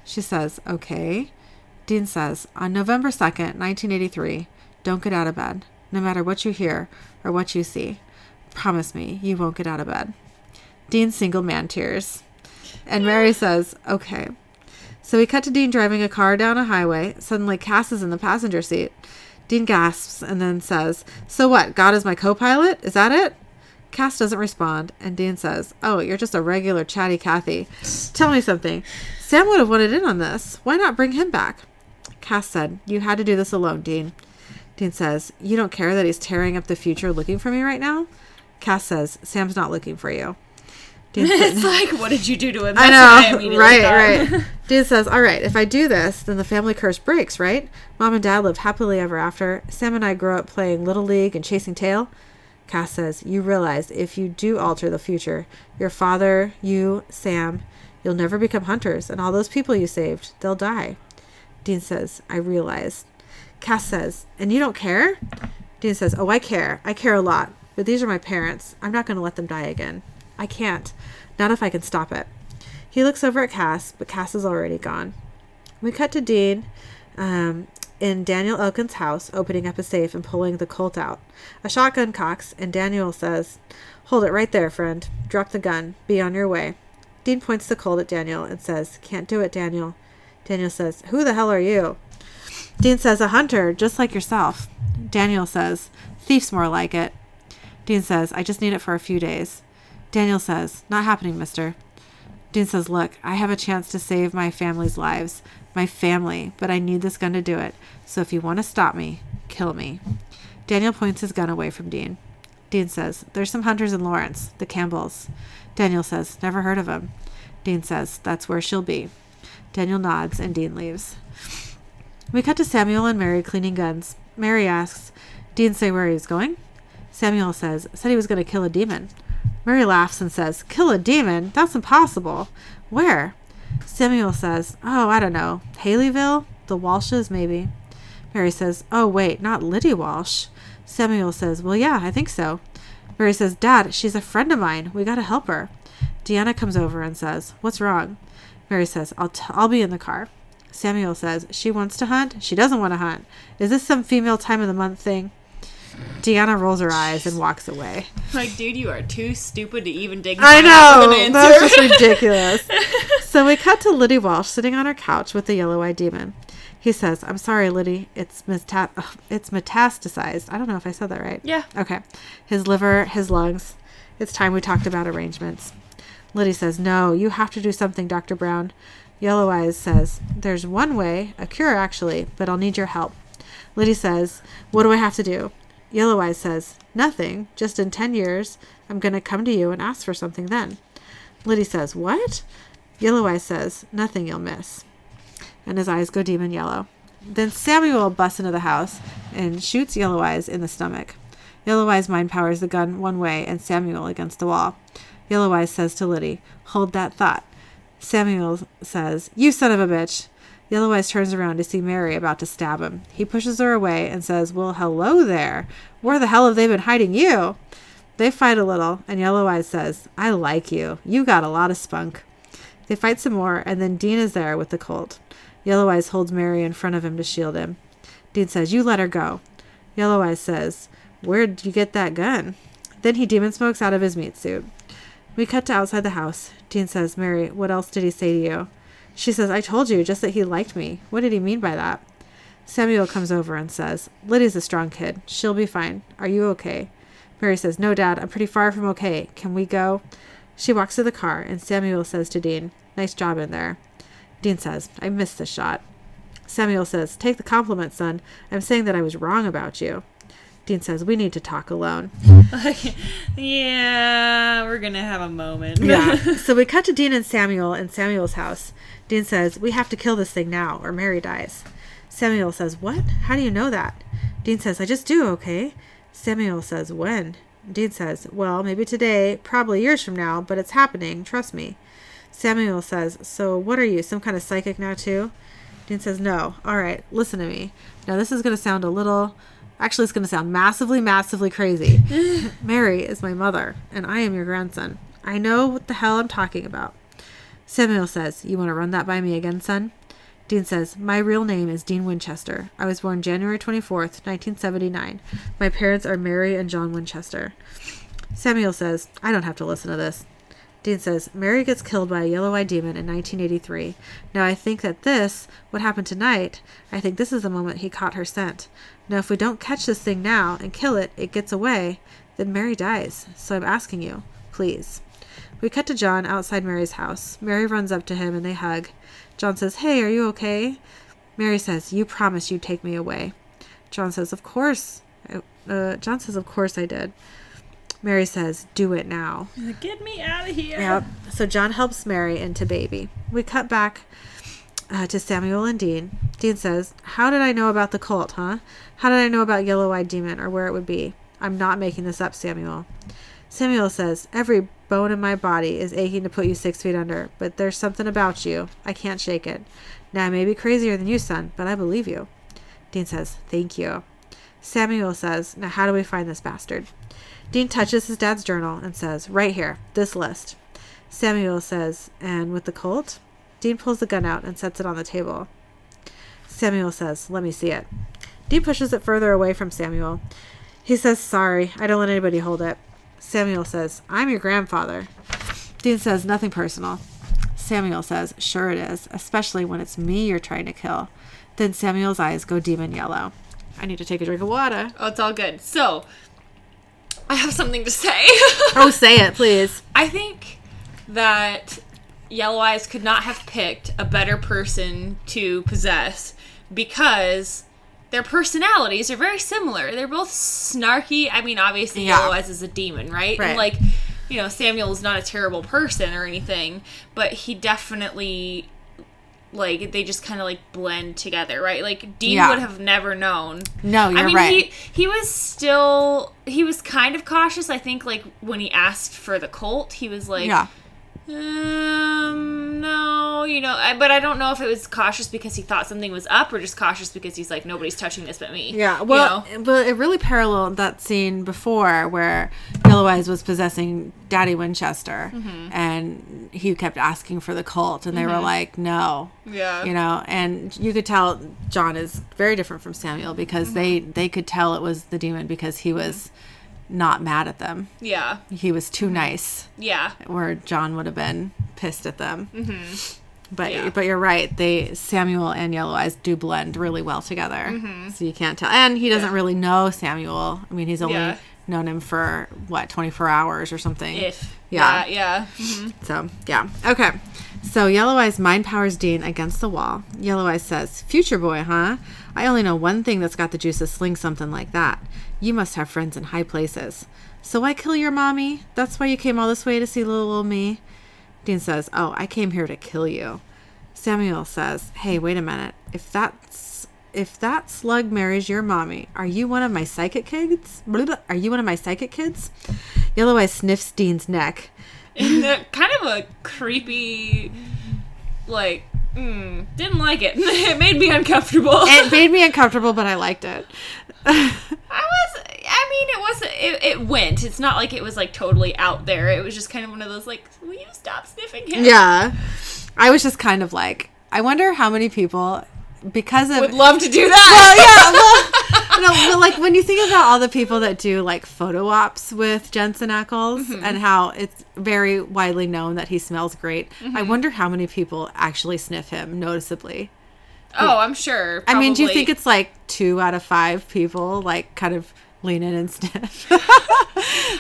She says, "Okay." Dean says, "On November 2nd, 1983, don't get out of bed, no matter what you hear or what you see. Promise me you won't get out of bed." Dean single man tears. And Mary says, okay. So we cut to Dean driving a car down a highway. Suddenly, Cass is in the passenger seat. Dean gasps and then says, So what? God is my co pilot? Is that it? Cass doesn't respond, and Dean says, Oh, you're just a regular chatty Cathy. Tell me something. Sam would have wanted in on this. Why not bring him back? Cass said, You had to do this alone, Dean. Dean says, You don't care that he's tearing up the future looking for me right now? Cass says, Sam's not looking for you. Dean says, it's like, what did you do to him? I That's what know. immediately right, thought. right. Dean says, All right, if I do this, then the family curse breaks, right? Mom and dad live happily ever after. Sam and I grow up playing Little League and chasing tail. Cass says, You realize if you do alter the future, your father, you, Sam, you'll never become hunters, and all those people you saved, they'll die. Dean says, I realize. Cass says, And you don't care? Dean says, Oh, I care. I care a lot. But these are my parents. I'm not going to let them die again. I can't. Not if I can stop it. He looks over at Cass, but Cass is already gone. We cut to Dean um, in Daniel Elkin's house, opening up a safe and pulling the Colt out. A shotgun cocks, and Daniel says, Hold it right there, friend. Drop the gun. Be on your way. Dean points the Colt at Daniel and says, Can't do it, Daniel. Daniel says, Who the hell are you? Dean says, A hunter, just like yourself. Daniel says, Thief's more like it. Dean says, I just need it for a few days. Daniel says, Not happening, mister. Dean says, Look, I have a chance to save my family's lives. My family, but I need this gun to do it. So if you want to stop me, kill me. Daniel points his gun away from Dean. Dean says, There's some hunters in Lawrence, the Campbells. Daniel says, Never heard of them. Dean says, That's where she'll be. Daniel nods, and Dean leaves. We cut to Samuel and Mary cleaning guns. Mary asks, Dean say where he's going? Samuel says, Said he was going to kill a demon. Mary laughs and says, Kill a demon? That's impossible. Where? Samuel says, Oh, I don't know. Haleyville? The Walshes, maybe. Mary says, Oh, wait, not Liddy Walsh. Samuel says, Well, yeah, I think so. Mary says, Dad, she's a friend of mine. We gotta help her. Deanna comes over and says, What's wrong? Mary says, I'll, t- I'll be in the car. Samuel says, She wants to hunt? She doesn't want to hunt. Is this some female time of the month thing? Deanna rolls her eyes and walks away. Like, dude, you are too stupid to even dig. I know. That's just ridiculous. so we cut to Liddy Walsh sitting on her couch with the yellow eyed demon. He says, I'm sorry, Liddy. It's, meta- ugh, it's metastasized. I don't know if I said that right. yeah. Okay. His liver, his lungs. It's time we talked about arrangements. Liddy says, No, you have to do something, Dr. Brown. Yellow Eyes says, There's one way, a cure actually, but I'll need your help. Liddy says, What do I have to do? Yellow Eyes says, Nothing. Just in 10 years, I'm going to come to you and ask for something then. Liddy says, What? Yellow Eyes says, Nothing you'll miss. And his eyes go demon yellow. Then Samuel busts into the house and shoots Yellow Eyes in the stomach. Yellow Eyes mind powers the gun one way and Samuel against the wall. Yellow Eyes says to Liddy, Hold that thought. Samuel says, You son of a bitch. Yellow Eyes turns around to see Mary about to stab him. He pushes her away and says, Well, hello there. Where the hell have they been hiding you? They fight a little, and Yellow Eyes says, I like you. You got a lot of spunk. They fight some more, and then Dean is there with the Colt. Yellow Eyes holds Mary in front of him to shield him. Dean says, You let her go. Yellow Eyes says, Where'd you get that gun? Then he demon smokes out of his meat suit. We cut to outside the house. Dean says, Mary, what else did he say to you? She says, I told you just that he liked me. What did he mean by that? Samuel comes over and says, Lydia's a strong kid. She'll be fine. Are you okay? Mary says, No, Dad, I'm pretty far from okay. Can we go? She walks to the car, and Samuel says to Dean, Nice job in there. Dean says, I missed the shot. Samuel says, Take the compliment, son. I'm saying that I was wrong about you. Dean says, We need to talk alone. yeah, we're gonna have a moment. Yeah. so we cut to Dean and Samuel in Samuel's house. Dean says, We have to kill this thing now, or Mary dies. Samuel says, What? How do you know that? Dean says, I just do, okay? Samuel says, When? Dean says, Well, maybe today, probably years from now, but it's happening, trust me. Samuel says, So what are you, some kind of psychic now, too? Dean says, No. All right, listen to me. Now, this is going to sound a little. Actually, it's going to sound massively, massively crazy. Mary is my mother, and I am your grandson. I know what the hell I'm talking about. Samuel says, You want to run that by me again, son? Dean says, My real name is Dean Winchester. I was born January 24th, 1979. My parents are Mary and John Winchester. Samuel says, I don't have to listen to this. Dean says, Mary gets killed by a yellow eyed demon in 1983. Now I think that this, what happened tonight, I think this is the moment he caught her scent. Now if we don't catch this thing now and kill it, it gets away, then Mary dies. So I'm asking you, please. We cut to John outside Mary's house. Mary runs up to him and they hug. John says, Hey, are you okay? Mary says, You promised you'd take me away. John says, Of course. Uh, John says, Of course I did. Mary says, Do it now. Get me out of here. Yep. So John helps Mary into baby. We cut back uh, to Samuel and Dean. Dean says, How did I know about the Colt, huh? How did I know about Yellow Eyed Demon or where it would be? I'm not making this up, Samuel. Samuel says, Every bone in my body is aching to put you six feet under, but there's something about you. I can't shake it. Now, I may be crazier than you, son, but I believe you. Dean says, Thank you. Samuel says, Now, how do we find this bastard? Dean touches his dad's journal and says, Right here, this list. Samuel says, And with the Colt? Dean pulls the gun out and sets it on the table. Samuel says, Let me see it. Dean pushes it further away from Samuel. He says, Sorry, I don't let anybody hold it. Samuel says, I'm your grandfather. Dean says, Nothing personal. Samuel says, Sure it is, especially when it's me you're trying to kill. Then Samuel's eyes go demon yellow. I need to take a drink of water. Oh, it's all good. So, I have something to say. Oh, say it, please. I think that Yellow Eyes could not have picked a better person to possess because their personalities are very similar. They're both snarky. I mean, obviously, Yeah. Yellow Eyes is a demon, right? Right. And like, you know, Samuel is not a terrible person or anything, but he definitely. Like they just kind of like blend together, right? Like Dean Yeah. would have never known No, you're right. I mean, right. he he was still he was kind of cautious. I think like when he asked for the Colt, he was like, yeah. Um, no, you know. I, but I don't know if it was cautious because he thought something was up, or just cautious because he's like, nobody's touching this but me. Yeah, you well, know? but it really paralleled that scene before where Yellow Eyes was possessing Daddy Winchester, Mm-hmm. and he kept asking for the Colt, and they were like, "No," yeah, you know, and you could tell John is very different from Samuel because Mm-hmm. they they could tell it was the demon because he was not mad at them. yeah, He was too nice, yeah, where John would have been pissed at them. Mm-hmm. But Yeah. but you're right. They Samuel and Yellow Eyes do blend really well together. Mm-hmm. So you can't tell. And he doesn't really know Samuel. I mean, he's only Yeah. known him for what 24 hours or something. if Yeah. yeah, yeah. So yeah. Okay. So Yellow Eyes mind powers Dean against the wall. Yellow Eyes says, "Future boy, huh? I only know one thing that's got the juice to sling something like that. You must have friends in high places. So why kill your mommy? That's why you came all this way to see little old me." Dean says, "Oh, I came here to kill you." Samuel says, "Hey, wait a minute. If that's if that slug marries your mommy, are you one of my psychic kids? Are you one of my psychic kids?" Yellow Eyes sniffs Dean's neck. In a, kind of a creepy, like, mm, didn't like it. it made me uncomfortable. it made me uncomfortable, but I liked it. I was. I mean, it wasn't. It, it went. It's not like it was like totally out there. It was just kind of one of those like, will you stop sniffing him? yeah. I was just kind of like, I wonder how many people, because of. Would love to do that. yeah, well, no, but like when you think about all the people that do like photo ops with Jensen Ackles Mm-hmm. and how it's very widely known that he smells great, Mm-hmm. I wonder how many people actually sniff him noticeably. oh, I'm sure. I mean, do you think it's like two out of five people like kind of lean in and sniff?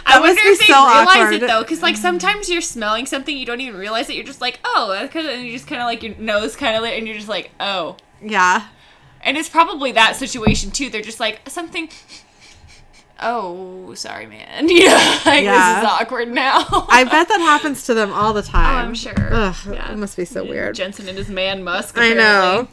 I wonder if they so realize awkward. it though, because like sometimes you're smelling something you don't even realize it. You're just like, oh, and you just kind of like your nose kind of, and you're just like, oh, yeah. And it's probably that situation too. They're just like something. Oh, sorry, man. Yeah, like, Yeah. this is awkward now. I bet that happens to them all the time. Oh, I'm sure. Ugh, Yeah. It must be so mm-hmm. weird. Jensen and his man Musk. I know.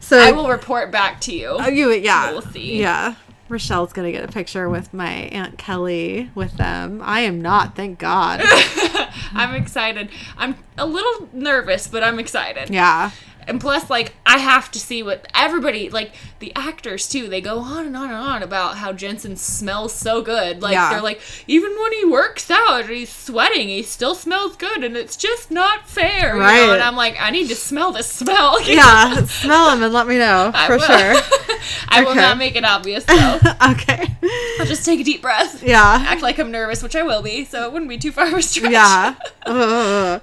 So I will report back to you. Oh, you yeah. We'll see. Yeah. Rochelle's gonna get a picture with my Aunt Kelly with them. I am not, thank God. I'm excited. I'm a little nervous, but I'm excited. yeah. And plus, like, I have to see what everybody, like, the actors too, they go on and on and on about how Jensen smells so good. Like, Yeah. they're like, even when he works out or he's sweating, he still smells good, and it's just not fair. You Right. know? And I'm like, I need to smell this smell. Yeah. Smell them and let me know I for will. sure. I will not make it obvious, though. okay. I'll just take a deep breath. Yeah. Act like I'm nervous, which I will be, so it wouldn't be too far of a stretch. Yeah.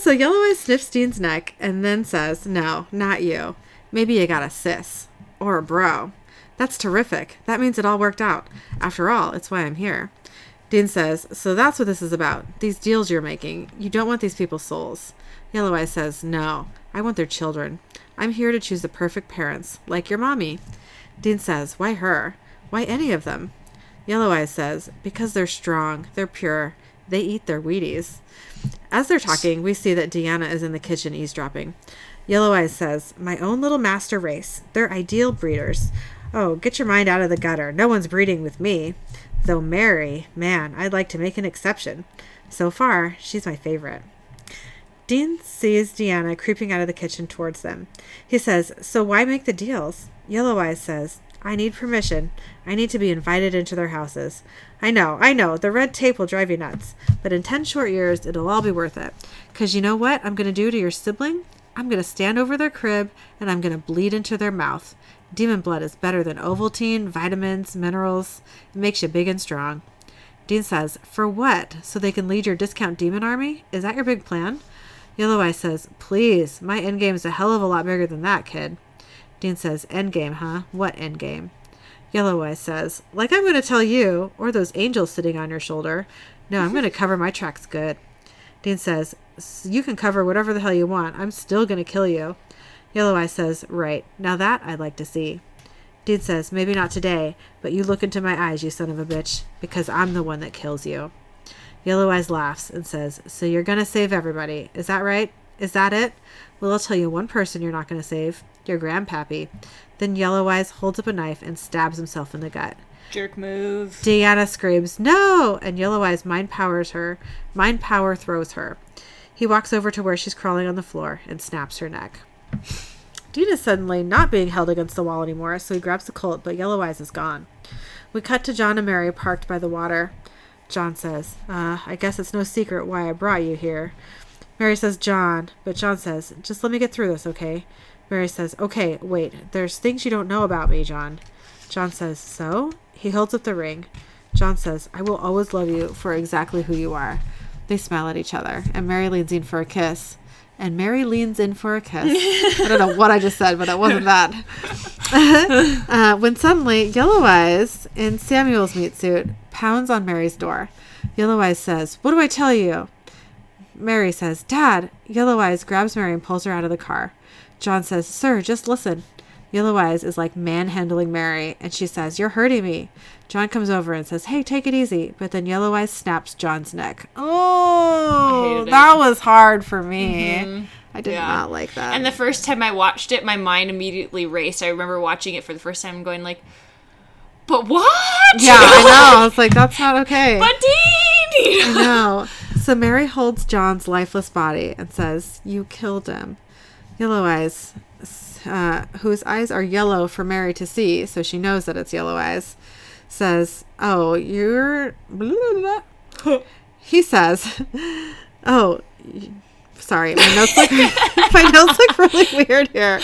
So Yellow Eyes sniffs Dean's neck and then says, No, not you. Maybe you got a sis or a bro. That's terrific. That means it all worked out. After all, it's why I'm here. Dean says, So that's what this is about. These deals you're making. You don't want these people's souls. Yellow Eyes says, No, I want their children. I'm here to choose the perfect parents, like your mommy. Dean says, Why her? Why any of them? Yellow Eyes says, Because they're strong, they're pure, they eat their Wheaties. As they're talking, we see that Deanna is in the kitchen eavesdropping. Yellow Eyes says, My own little master race. They're ideal breeders. Oh, get your mind out of the gutter. No one's breeding with me. Though Mary, man, I'd like to make an exception. So far, she's my favorite. Dean sees Deanna creeping out of the kitchen towards them. He says, So why make the deals? Yellow Eyes says, I need permission. I need to be invited into their houses. I know, I know, the red tape will drive you nuts. But in 10 short years, it'll all be worth it. Because you know what I'm going to do to your sibling? I'm going to stand over their crib and I'm going to bleed into their mouth. Demon blood is better than Ovaltine, vitamins, minerals. It makes you big and strong. Dean says, For what? So they can lead your discount demon army? Is that your big plan? Yellow Eye says, Please, my endgame's a hell of a lot bigger than that, kid. Dean says, Endgame, huh? What endgame? Yellow Eye says, Like I'm going to tell you, or those angels sitting on your shoulder. No, I'm going to cover my tracks good. Dean says, You can cover whatever the hell you want. I'm still going to kill you. Yellow Eye says, Right. Now that I'd like to see. Dean says, Maybe not today, but you look into my eyes, you son of a bitch, because I'm the one that kills you. Yellow Eyes laughs and says, So you're going to save everybody. Is that right? Is that it? Well, I'll tell you one person you're not going to save your grandpappy. Then Yellow Eyes holds up a knife and stabs himself in the gut. Jerk move. Deanna screams, No! And Yellow Eyes mind powers her. Mind power throws her. He walks over to where she's crawling on the floor and snaps her neck. Dean is suddenly not being held against the wall anymore, so he grabs the Colt, but Yellow Eyes is gone. We cut to John and Mary parked by the water. John says, uh, I guess it's no secret why I brought you here. Mary says, John, but John says, just let me get through this, okay? Mary says, okay, wait, there's things you don't know about me, John. John says, so? He holds up the ring. John says, I will always love you for exactly who you are. They smile at each other, and Mary leans in for a kiss. And Mary leans in for a kiss. I don't know what I just said, but it wasn't that. uh, when suddenly, Yellow Eyes, in Samuel's meat suit, pounds on Mary's door. Yellow Eyes says, What do I tell you? Mary says, Dad. Yellow Eyes grabs Mary and pulls her out of the car. John says, Sir, just listen. Yellow Eyes is like manhandling Mary, and she says, You're hurting me. John comes over and says, Hey, take it easy. But then Yellow Eyes snaps John's neck. Oh, that was hard for me. Mm-hmm. I did yeah. not like that. And the first time I watched it, my mind immediately raced. I remember watching it for the first time and going like, but what? Yeah, I know. I was like, that's not okay. But Dean! I know. So Mary holds John's lifeless body and says, You killed him. Yellow Eyes, uh, whose eyes are yellow for Mary to see, so she knows that it's Yellow Eyes, says, Oh, you're. he says, Oh, sorry, my notes look my notes look really weird here.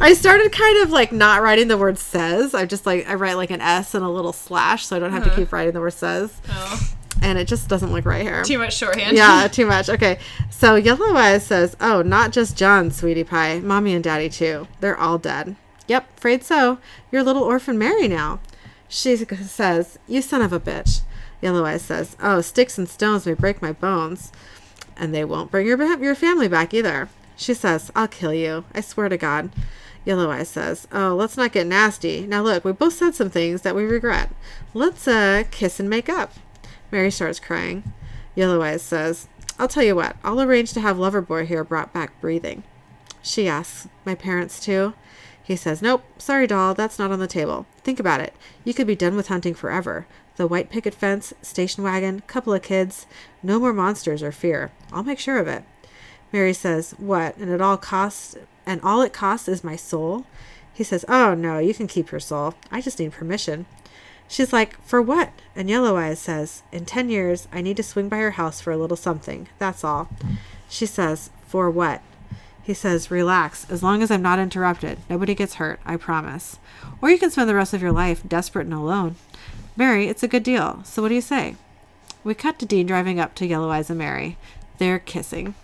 I started kind of like not writing the word says. I just like I write like an S and a little slash, so I don't have uh-huh. to keep writing the word says. Oh. And it just doesn't look right here. Too much shorthand. Yeah, too much. Okay. So Yellow Eyes says, Oh, not just John, sweetie pie. Mommy and daddy too. They're all dead. Yep, afraid so. You're little orphan Mary now. She says, You son of a bitch. Yellow Eyes says, Oh, sticks and stones may break my bones and they won't bring your, your family back either. She says, I'll kill you. I swear to God. Yellow Eyes says, Oh, let's not get nasty. Now look, we both said some things that we regret. Let's, uh, kiss and make up. Mary starts crying. Yellow Eyes says, I'll tell you what, I'll arrange to have Loverboy here brought back breathing. She asks, My parents too? He says, Nope, sorry, doll, that's not on the table. Think about it. You could be done with hunting forever. The white picket fence, station wagon, couple of kids. No more monsters or fear. I'll make sure of it. Mary says, What? And it all costs and all it costs is my soul? He says, Oh no, you can keep your soul. I just need permission. She's like, For what? And Yellow Eyes says, In ten years I need to swing by her house for a little something. That's all. She says, For what? He says, Relax, as long as I'm not interrupted. Nobody gets hurt, I promise. Or you can spend the rest of your life desperate and alone. Mary, it's a good deal. So what do you say? We cut to Dean driving up to Yellow Eyes and Mary. They're kissing.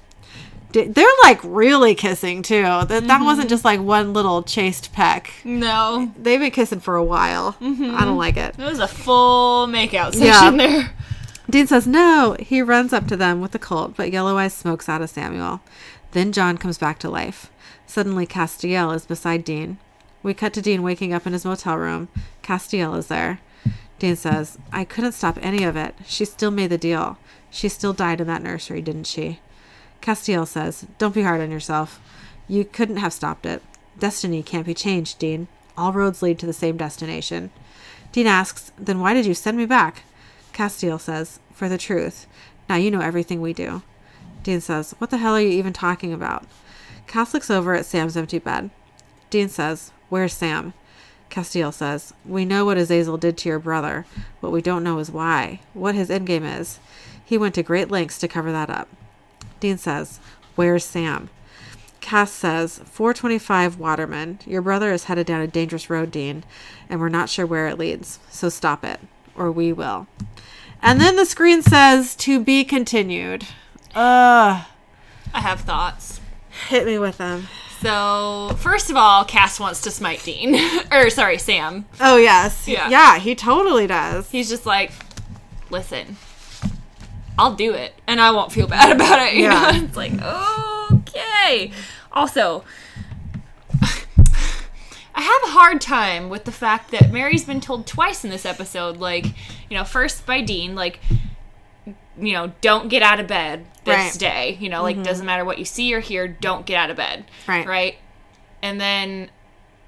They're like really kissing too. That mm-hmm. that wasn't just like one little chaste peck. No, they've been kissing for a while. Mm-hmm. I don't like it. It was a full makeout session yeah. there. Dean says no. He runs up to them with the Colt, but Yellow Eyes smokes out of Samuel. Then John comes back to life. Suddenly, Castiel is beside Dean. We cut to Dean waking up in his motel room. Castiel is there. Dean says, I couldn't stop any of it. She still made the deal. She still died in that nursery, didn't she? Castiel says, Don't be hard on yourself. You couldn't have stopped it. Destiny can't be changed, Dean. All roads lead to the same destination. Dean asks, Then why did you send me back? Castiel says, For the truth. Now you know everything we do. Dean says, What the hell are you even talking about? Cass looks over at Sam's empty bed. Dean says, Where's Sam? Castiel says, We know what Azazel did to your brother. What we don't know is why, what his endgame is. He went to great lengths to cover that up. Dean says, Where's Sam? Cass says, 425 Waterman. Your brother is headed down a dangerous road, Dean, and we're not sure where it leads. So stop it, or we will. And then the screen says, To be continued. Ugh. I have thoughts. Hit me with them. So, first of all, Cass wants to smite Dean. or, sorry, Sam. Oh, yes. Yeah. Yeah, he totally does. He's just like, listen, I'll do it and I won't feel bad about it. You Yeah. know? It's like, okay. Also, I have a hard time with the fact that Mary's been told twice in this episode, like, you know, first by Dean, like, you know, don't get out of bed this Right. Mm-hmm. day. You know, like, doesn't matter what you see or hear, don't get out of bed. Right. Right. And then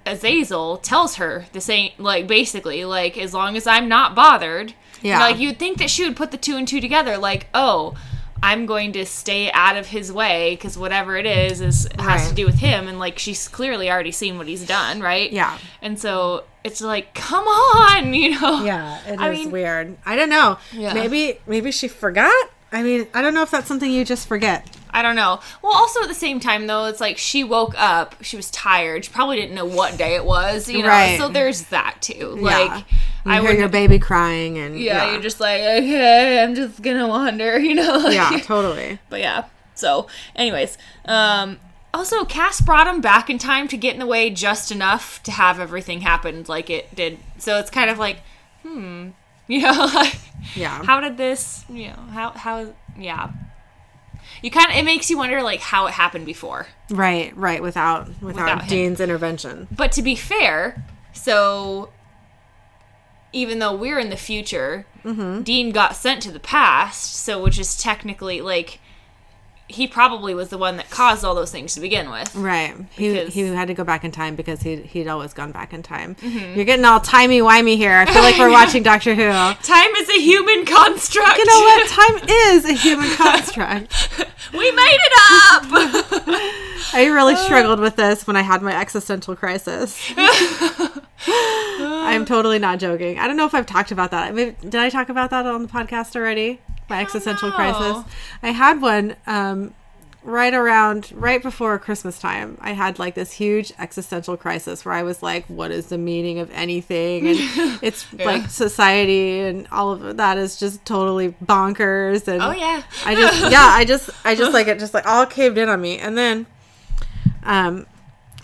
Azazel tells her the same, like, basically, like, as long as I'm not bothered. Yeah. Like, you'd think that she would put the two and two together, like, oh, I'm going to stay out of his way because whatever it is is has to do with him, and like she's clearly already seen what he's done, right? Yeah. And so it's like, come on, you know? Yeah, it is I mean- weird. I don't know. Yeah. Maybe maybe she forgot. I mean, I don't know if that's something you just forget. I don't know. Well, also at the same time though, it's like she woke up, she was tired, she probably didn't know what day it was, you know. Right. So there's that too. Yeah. You I hear your baby crying and yeah, you're just like, okay, I'm just gonna wander, you know. Like, yeah, totally. But yeah. So, anyways, um, also Cass brought him back in time to get in the way just enough to have everything happen like it did. So it's kind of like, hmm, you know, like, Yeah. how did this, you know, how how yeah. You kind of it makes you wonder like how it happened before. right, right. Without without, Without. Dean's intervention. But to be fair, so even though we're in the future, Mm-hmm. Dean got sent to the past, so which is technically like he probably was the one that caused all those things to begin with. Right. He he had to go back in time because he he'd always gone back in time. Mm-hmm. You're getting all timey wimey here. I feel like we're watching Doctor Who. Time is a human construct. You know what? Time is a human construct. we made it up. I really struggled with this when I had my existential crisis. I'm totally not joking. I don't know if I've talked about that. Did I talk about that on the podcast already? My existential know. crisis. I had one um, right around, right before Christmas time. I had like this huge existential crisis where I was like, what is the meaning of anything? And it's like society and all of that is just totally bonkers. And oh yeah. I just yeah, I just I just like it just like all caved in on me. And then um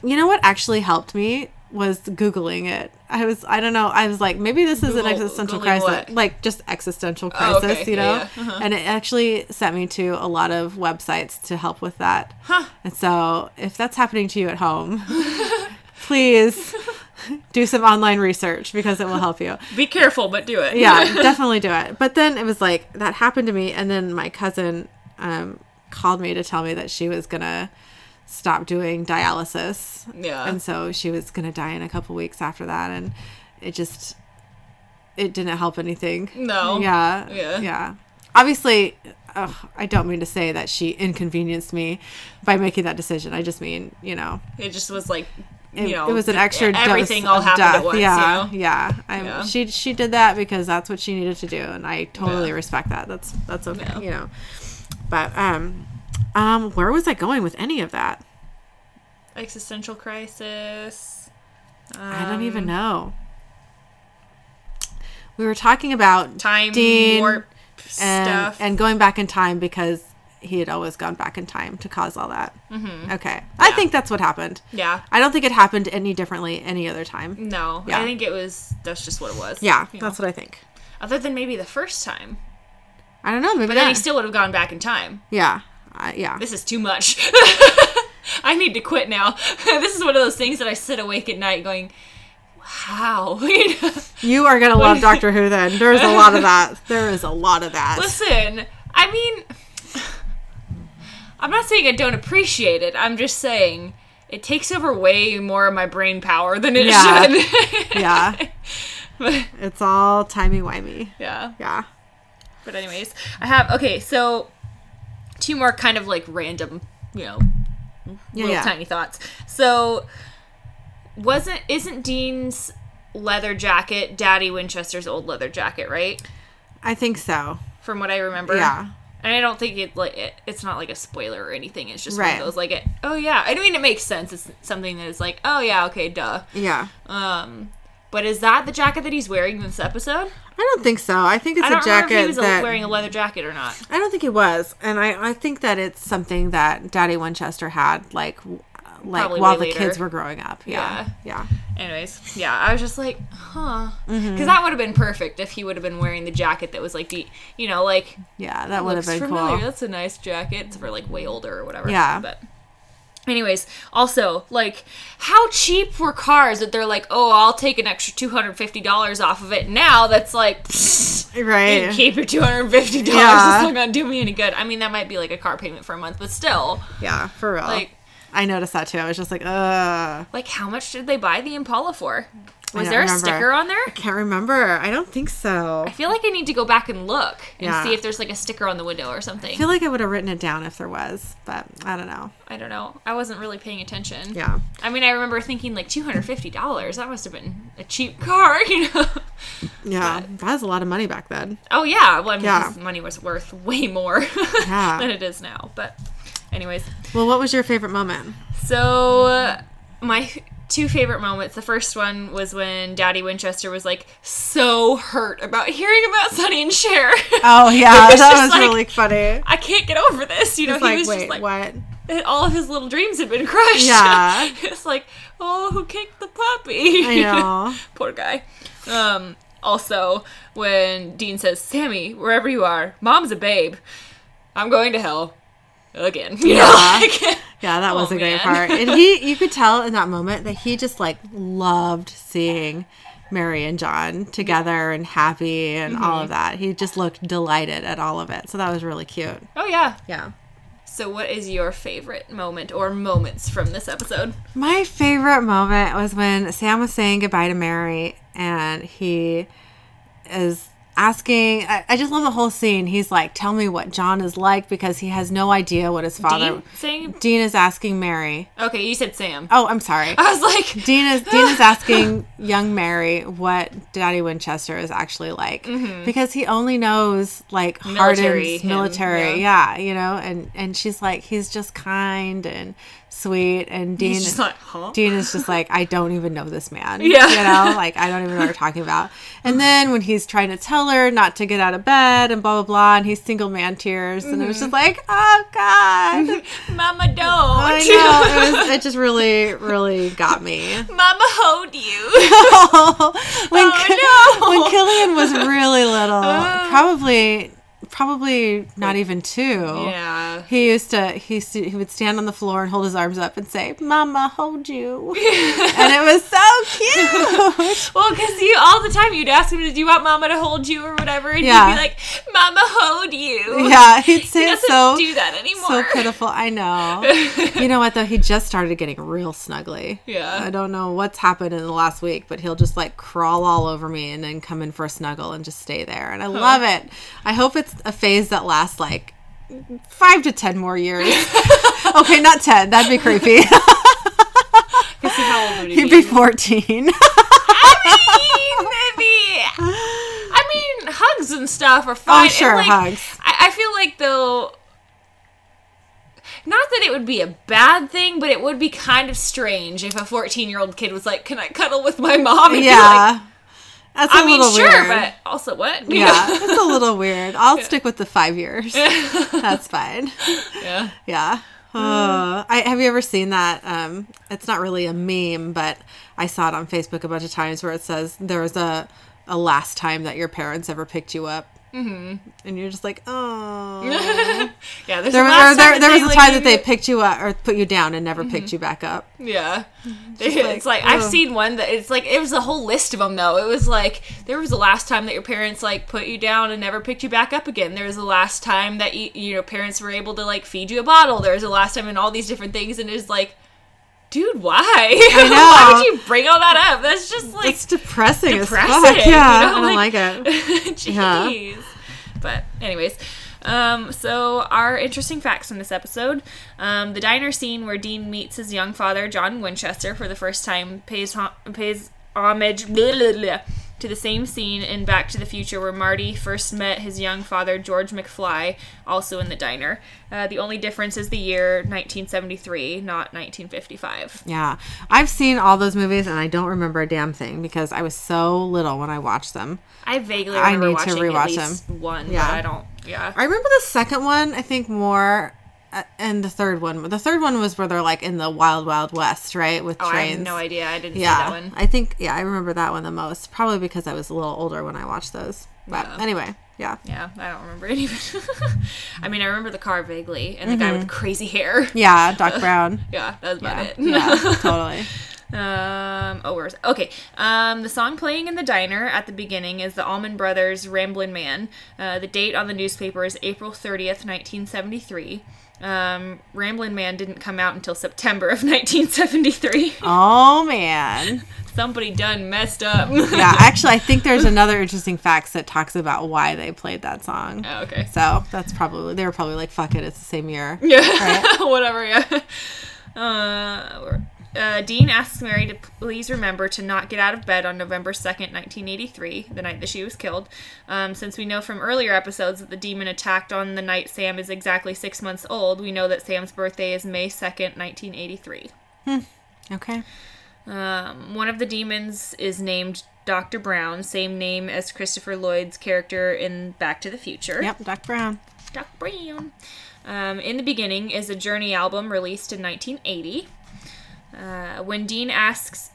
you know what actually helped me was googling it. I was I don't know, I was like maybe this is an existential Googling crisis, what? like just existential Oh, crisis, okay. you know? Yeah, yeah. Uh-huh. And it actually sent me to a lot of websites to help with that. Huh. And so if that's happening to you at home, please do some online research because it will help you Be careful, but do it. yeah, definitely do it. But then it was like that happened to me, and then my cousin um, called me to tell me that she was gonna stop doing dialysis, Yeah. and so she was gonna die in a couple weeks after that, and it just it didn't help anything. No. Yeah. Yeah. Yeah. Obviously. ugh, I don't mean to say that she inconvenienced me by making that decision. I just mean, you know, It just was like it, you know it was an extra everything dose all of happened death. at once. Yeah, You know? yeah. I'm, Yeah. She she did that because that's what she needed to do, and I totally Yeah. respect that. That's that's okay, Yeah. you know. But um, um, where was I going with any of that? Existential crisis. I don't even um, know. We were talking about Time Dean warp and stuff. and going back in time because he had always gone back in time to cause all that. Mm-hmm. Okay, I think that's what happened. yeah. I don't think it happened any differently any other time. No. Yeah. I think it was that's just what it was. Yeah, you know? that's what I think. Other than maybe the first time. I don't know. Maybe But then he still would have gone back in time. Yeah. Uh, yeah. This is too much. I need to quit now. this is one of those things that I sit awake at night going, "How?" You are gonna love Doctor Who then. There's a lot of that. There is a lot of that. Listen, I mean, I'm not saying I don't appreciate it. I'm just saying it takes over way more of my brain power than it Yeah. should. Yeah. But- It's all timey wimey. yeah. Yeah. But anyways, I have okay. So two more kind of like random, you know, Yeah. little yeah. tiny thoughts. So wasn't isn't Dean's leather jacket Daddy Winchester's old leather jacket, right? I think so. From what I remember. Yeah. And I don't think it like it, it's not like a spoiler or anything. It's just one of those like it. Oh yeah, I mean it makes sense. It's something that is like oh yeah okay duh. Yeah. Um, but is that the jacket that he's wearing in this episode? I don't think so. I think it's I a if he was that wearing a leather jacket or not. I don't think he was, and I, I think that it's something that Daddy Winchester had like like Probably while the later. kids were growing up. Yeah, yeah, Anyways, yeah, I was just like, huh, because Mm-hmm. that would have been perfect if he would have been wearing the jacket that was like the, you know, like yeah. That would have been familiar. cool. That's a nice jacket. It's for like way older or whatever. Yeah. But anyways, also like how cheap were cars that they're like, oh, I'll take an extra two hundred fifty dollars off of it. Now that's like. pfft, Right? keep your two hundred fifty dollars. Yeah. It's not gonna do me any good. I mean, that might be like a car payment for a month, but still, Yeah, for real. like, I noticed that too. I was just like, uh, like how much did they buy the Impala for? Was there a remember. sticker on there? I can't remember. I don't think so. I feel like I need to go back and look and Yeah. see if there's like a sticker on the window or something. I feel like I would have written it down if there was, but I don't know. I don't know. I wasn't really paying attention. Yeah, I mean, I remember thinking like two hundred fifty dollars. That must have been a cheap car, you know? yeah, that was a lot of money back then. oh yeah. Well, I mean, Yeah. money was worth way more Yeah. than it is now. But, anyways, Well, what was your favorite moment? so uh, my two favorite moments. The first one was when Daddy Winchester was like so hurt about hearing about Sonny and Cher. Oh yeah, was that was like, really funny. I can't get over this. You know, It's he like, was wait, just like, what? all of his little dreams had been crushed. Yeah. it's like, oh, who kicked the puppy? I know. Poor guy. Um, also, when Dean says, Sammy, wherever you are, mom's a babe. I'm going to hell. Again. You know, Yeah. like- Yeah, that Oh, was a great part. And he, you could tell in that moment that he just like loved seeing Mary and John together and happy and all Mm-hmm. of that. He just looked delighted at all of it. So that was really cute. oh, yeah. Yeah. So, what is your favorite moment or moments from this episode? My favorite moment was when Sam was saying goodbye to Mary and he is asking I, I just love the whole scene. He's like, Tell me what John is like because he has no idea what his father Dean saying? Dean is asking Mary. Okay, you said Sam. Oh, I'm sorry. I was like, Dean is Dean is asking young Mary what Daddy Winchester is actually like because he only knows like Mm-hmm. Military hardened military, yeah. you know, and and she's like he's just kind and sweet, and Dean he's just like, huh? Dean is just like I don't even know this man, Yeah. you know, like I don't even know what you're talking about. And then when he's trying to tell her not to get out of bed and blah blah blah, and he's single man tears, and it was Mm-hmm. just like oh god. Mama, don't. I know. It, was, it just really, really got me. Mama, hold you. when, Oh, no. When Killian was really little, probably probably not even two. yeah. He used to he used to, he would stand on the floor and hold his arms up and say, "Mama, hold you," and it was so cute. Well, because you all the time you'd ask him, "Do you want Mama to hold you or whatever?" And Yeah. he'd be like, "Mama, hold you." yeah, he'd He say doesn't so do that anymore. so pitiful. I know. you know what though? He just started getting real snuggly. Yeah. I don't know what's happened in the last week, but he'll just like crawl all over me and then come in for a snuggle and just stay there. And I love it. I hope it's a phase that lasts like five to ten more years. okay, not ten. That'd be creepy. How old would he He'd be? be fourteen. I mean, maybe. I mean, hugs and stuff are oh, fine. Oh, sure, like, hugs. I, I feel like though. Not that it would be a bad thing, but it would be kind of strange if a 14 year old kid was like, Can I cuddle with my mom? And be like, yeah. That's a I mean, sure, weird. but also what? Yeah, it's a little weird. I'll stick with the five years. That's fine. yeah. Yeah. Uh, I, have you ever seen that? Um, it's not really a meme, but I saw it on Facebook a bunch of times where it says there was a, a last time that your parents ever picked you up. Mm-hmm. And you're just like, oh. yeah, there's there, was- there, there was a like, time that they picked you up or put you down and never picked you back up. Yeah. Just it's like, like I've seen one that it's like it was a whole list of them though. It was like there was the last time that your parents like put you down and never picked you back up again. There was the last time that you, you know parents were able to like feed you a bottle. There was the last time and all these different things and it's like dude, why? I know. why would you bring all that up? That's just like It's depressing, as depressing. fuck. Yeah, you know, I don't like, it. Jeez. But anyways, um, so our interesting facts from this episode: um, the diner scene where Dean meets his young father, John Winchester, for the first time, pays pays homage blah, blah, blah, to the same scene in Back to the Future where Marty first met his young father, George McFly, also in the diner. Uh, the only difference is the year 1973, not 1955. Yeah. I've seen all those movies and I don't remember a damn thing because I was so little when I watched them. I vaguely I remember need to watching rewatch at least one, Yeah. but I don't. Yeah. I remember the second one, I think more, and the third one. The third one was where they're like in the wild, wild west, right? With Oh, I trains. have no idea. I didn't see that one. I think, yeah, I remember that one the most. Probably because I was a little older when I watched those. But Yeah. anyway, yeah. Yeah, I don't remember any of. I mean, I remember the car vaguely and the guy with the crazy hair. Yeah, Doc Brown. Yeah, that was about Yeah, it. yeah, totally. Um. Oh, where's? Okay. Um. The song playing in the diner at the beginning is the Allman Brothers' "Ramblin' Man." Uh, the date on the newspaper is April thirtieth, nineteen seventy three. Um, Ramblin' Man didn't come out until September of 1973. Oh, man. Somebody done messed up. Yeah, actually, I think there's another interesting facts that talks about why they played that song. Oh, okay. So that's probably, they were probably like, fuck it, it's the same year. Yeah, whatever. Yeah. Uh, uh, Dean asks Mary to please remember to not get out of bed on November second, nineteen eighty-three, the night that she was killed. Um, since we know from earlier episodes that the demon attacked on the night Sam is exactly six months old, we know that Sam's birthday is May second, nineteen eighty-three. Okay. Um, one of the demons is named Dr. Brown, same name as Christopher Lloyd's character in Back to the Future. Yep, Doc Brown. Doc Brown. Um, in the beginning is a Journey album released in 1980. Uh, when Dean asks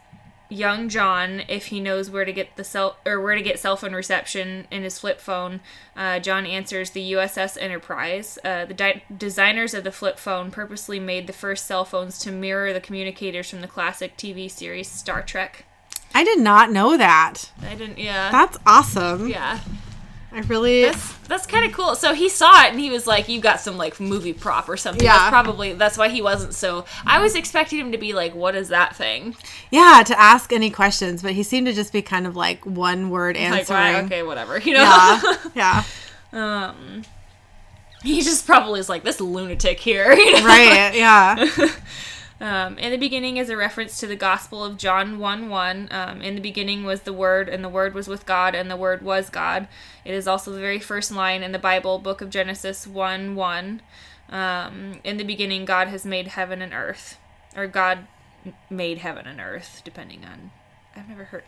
young John if he knows where to get the cell or where to get cell phone reception in his flip phone, uh, John answers the USS Enterprise. Uh, the di- designers of the flip phone purposely made the first cell phones to mirror the communicators from the classic TV series Star Trek. I did not know that. I didn't. Yeah. That's awesome. yeah. I really. That's that's kind of cool. So he saw it and he was like, "You got some like movie prop or something." Yeah. That's probably that's why he wasn't so. I was expecting him to be like, "What is that thing?" yeah, to ask any questions, but he seemed to just be kind of like one word Like, answering. why? Okay, whatever. You know. Yeah. yeah. um. He just probably is like this lunatic here. You know? Right. Yeah. Um, in the beginning is a reference to the Gospel of John 1 1. Um, in the beginning was the Word, and the Word was with God, and the Word was God. It is also the very first line in the Bible, Book of Genesis 1 1. Um, in the beginning, God has made heaven and earth. Or God made heaven and earth, depending on. I've never heard.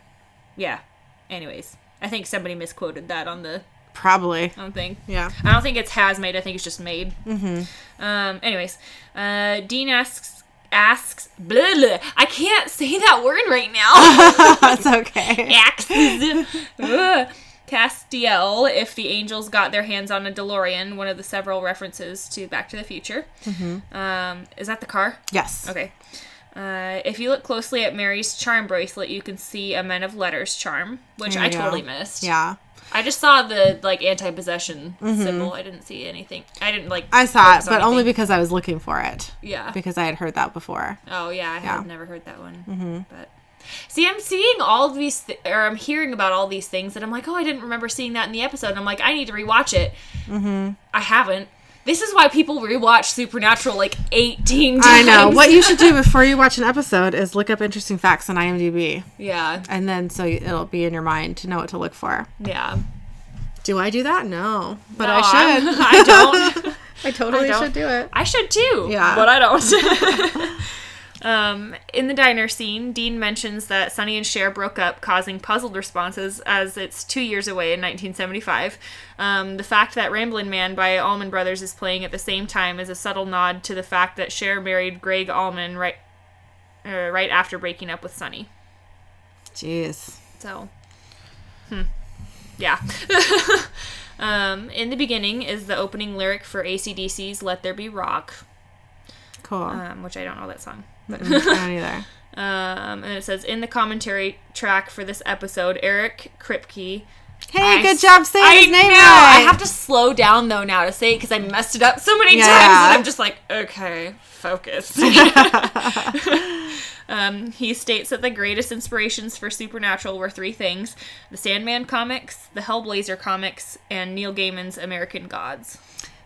Yeah. Anyways, I think somebody misquoted that on the Probably. on thing. Yeah. I don't think it's has made. I think it's just made. Mm-hmm. Um. Anyways, uh, Dean asks asks blah, blah. I can't say that word right now. That's okay. Castiel if the angels got their hands on a DeLorean, one of the several references to Back to the Future. Um, is that the car? Yes. Okay. Uh, if you look closely at Mary's charm bracelet, you can see a Men of Letters charm, which I go. totally missed. Yeah. I just saw the like anti-possession symbol. I didn't see anything. I didn't like. Mm-hmm. I saw it, but only because I was looking for it. yeah. Because I had heard that before. Oh yeah, I Yeah. have never heard that one. Mm-hmm. But see, I'm seeing all these, th- or I'm hearing about all these things and I'm like, oh, I didn't remember seeing that in the episode. And I'm like, I need to rewatch it. Mm-hmm. I haven't. This is why people rewatch Supernatural like 18 times. I know. What you should do before you watch an episode is look up interesting facts on IMDb. Yeah. And then so it'll be in your mind to know what to look for. Yeah. Do I do that? No. But No, I should. I'm- I don't. I totally I should do it. I should too. Yeah. But I don't. Um, in the diner scene, Dean mentions that Sonny and Cher broke up, causing puzzled responses as it's two years away in 1975. Um, the fact that Ramblin' Man by Allman Brothers is playing at the same time is a subtle nod to the fact that Cher married Gregg Allman right, uh, right after breaking up with Sonny. Jeez. So, hmm. Yeah. Um, in the beginning is the opening lyric for ACDC's "Let There Be Rock," Cool. um, which I don't know that song. But I don't either. um, and it says in the commentary track for this episode, Eric Kripke. Hey, I good job saying I his name know. right. I have to slow down though now to say it because I messed it up so many Yeah. times that I'm just like, okay, focus. um, he states that the greatest inspirations for Supernatural were three things: the Sandman comics, the Hellblazer comics, and Neil Gaiman's American Gods.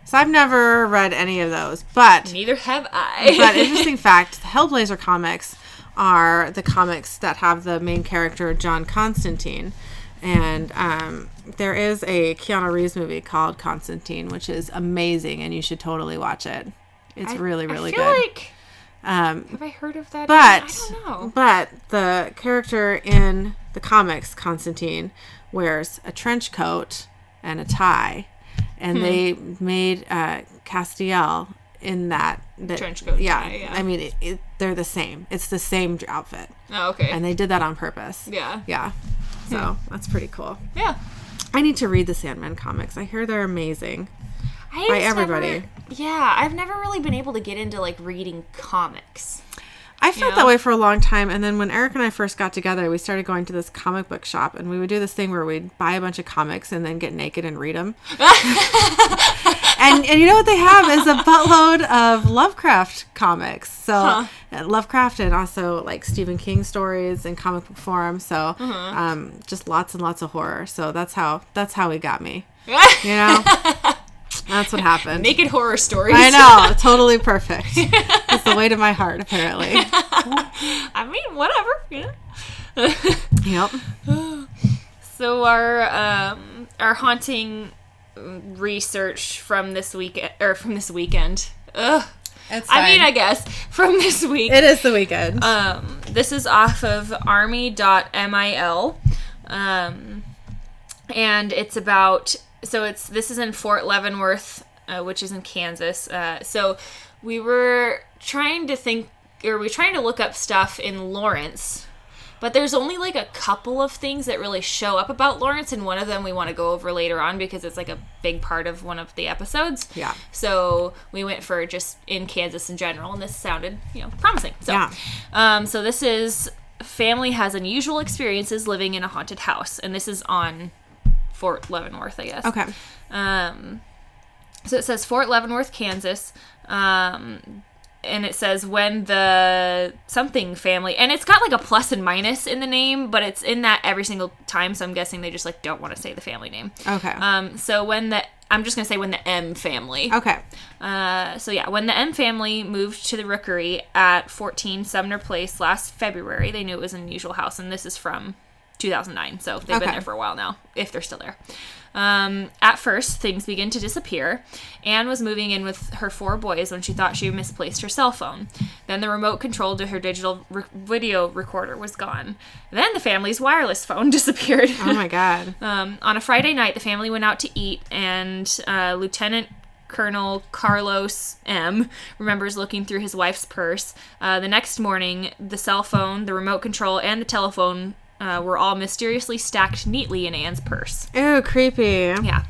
So I've never read any of those, but Neither have I. but interesting fact: the Hellblazer comics are the comics that have the main character John Constantine, and um, there is a Keanu Reeves movie called Constantine, which is amazing, and you should totally watch it. It's really really I feel good. like um, have I heard of that? but I don't know. but the character in the comics Constantine wears a trench coat and a tie and Hmm. they made uh, Castiel in that, that Trench coat yeah, yeah. I mean it, it, they're the same it's the same outfit Oh, okay. and they did that on purpose yeah. yeah so that's pretty cool Yeah. I need to read the Sandman comics I hear they're amazing I By everybody. never- yeah, I've never really been able to get into like reading comics. I felt Yeah. that way for a long time, and then when Eric and I first got together, we started going to this comic book shop, and we would do this thing where we'd buy a bunch of comics and then get naked and read them. and and you know what they have is a buttload of Lovecraft comics. So Huh. uh, Lovecraft and also like Stephen King stories and comic book forums. So Uh-huh. um, just lots and lots of horror. So that's how that's how he got me. You know, that's what happened. Naked horror stories. I know, totally perfect. It's the way to my heart, apparently. I mean, whatever. Yeah. Yep. so our um our haunting research from this week or from this weekend. Ugh. It's I mean, I guess from this week. it is the weekend. Um, this is off of army.mil. Um, and it's about, so it's, this is in Fort Leavenworth, uh, which is in Kansas. Uh, so we were trying to think, or we were trying to look up stuff in Lawrence. But there's only like a couple of things that really show up about Lawrence, and one of them we want to go over later on because it's like a big part of one of the episodes. Yeah. So we went for just in Kansas in general, and this sounded, you know, promising. So, Yeah. um, so this is family has unusual experiences living in a haunted house, and this is on Fort Leavenworth, I guess. okay. Um, so it says Fort Leavenworth, Kansas. Um, and it says when the something family, and it's got like a plus and minus in the name, but it's in that every single time. So I'm guessing they just like don't want to say the family name. Okay. Um, so when the I'm just gonna say when the M family. okay. Uh, so yeah, when the M family moved to the Rookery at 14 Sumner Place last February, they knew it was an unusual house, and this is from 2009, so they've been there for a while now, if they're still there. Um, at first, things begin to disappear. Anne was moving in with her four boys when she thought she misplaced her cell phone. Then the remote control to her digital re- video recorder was gone. Then the family's wireless phone disappeared. Oh my god. Um, on a Friday night, the family went out to eat, and uh, Lieutenant Colonel Carlos M. remembers looking through his wife's purse. Uh, the next morning, the cell phone, the remote control, and the telephone uh, were all mysteriously stacked neatly in Anne's purse. Ew, creepy. Yeah.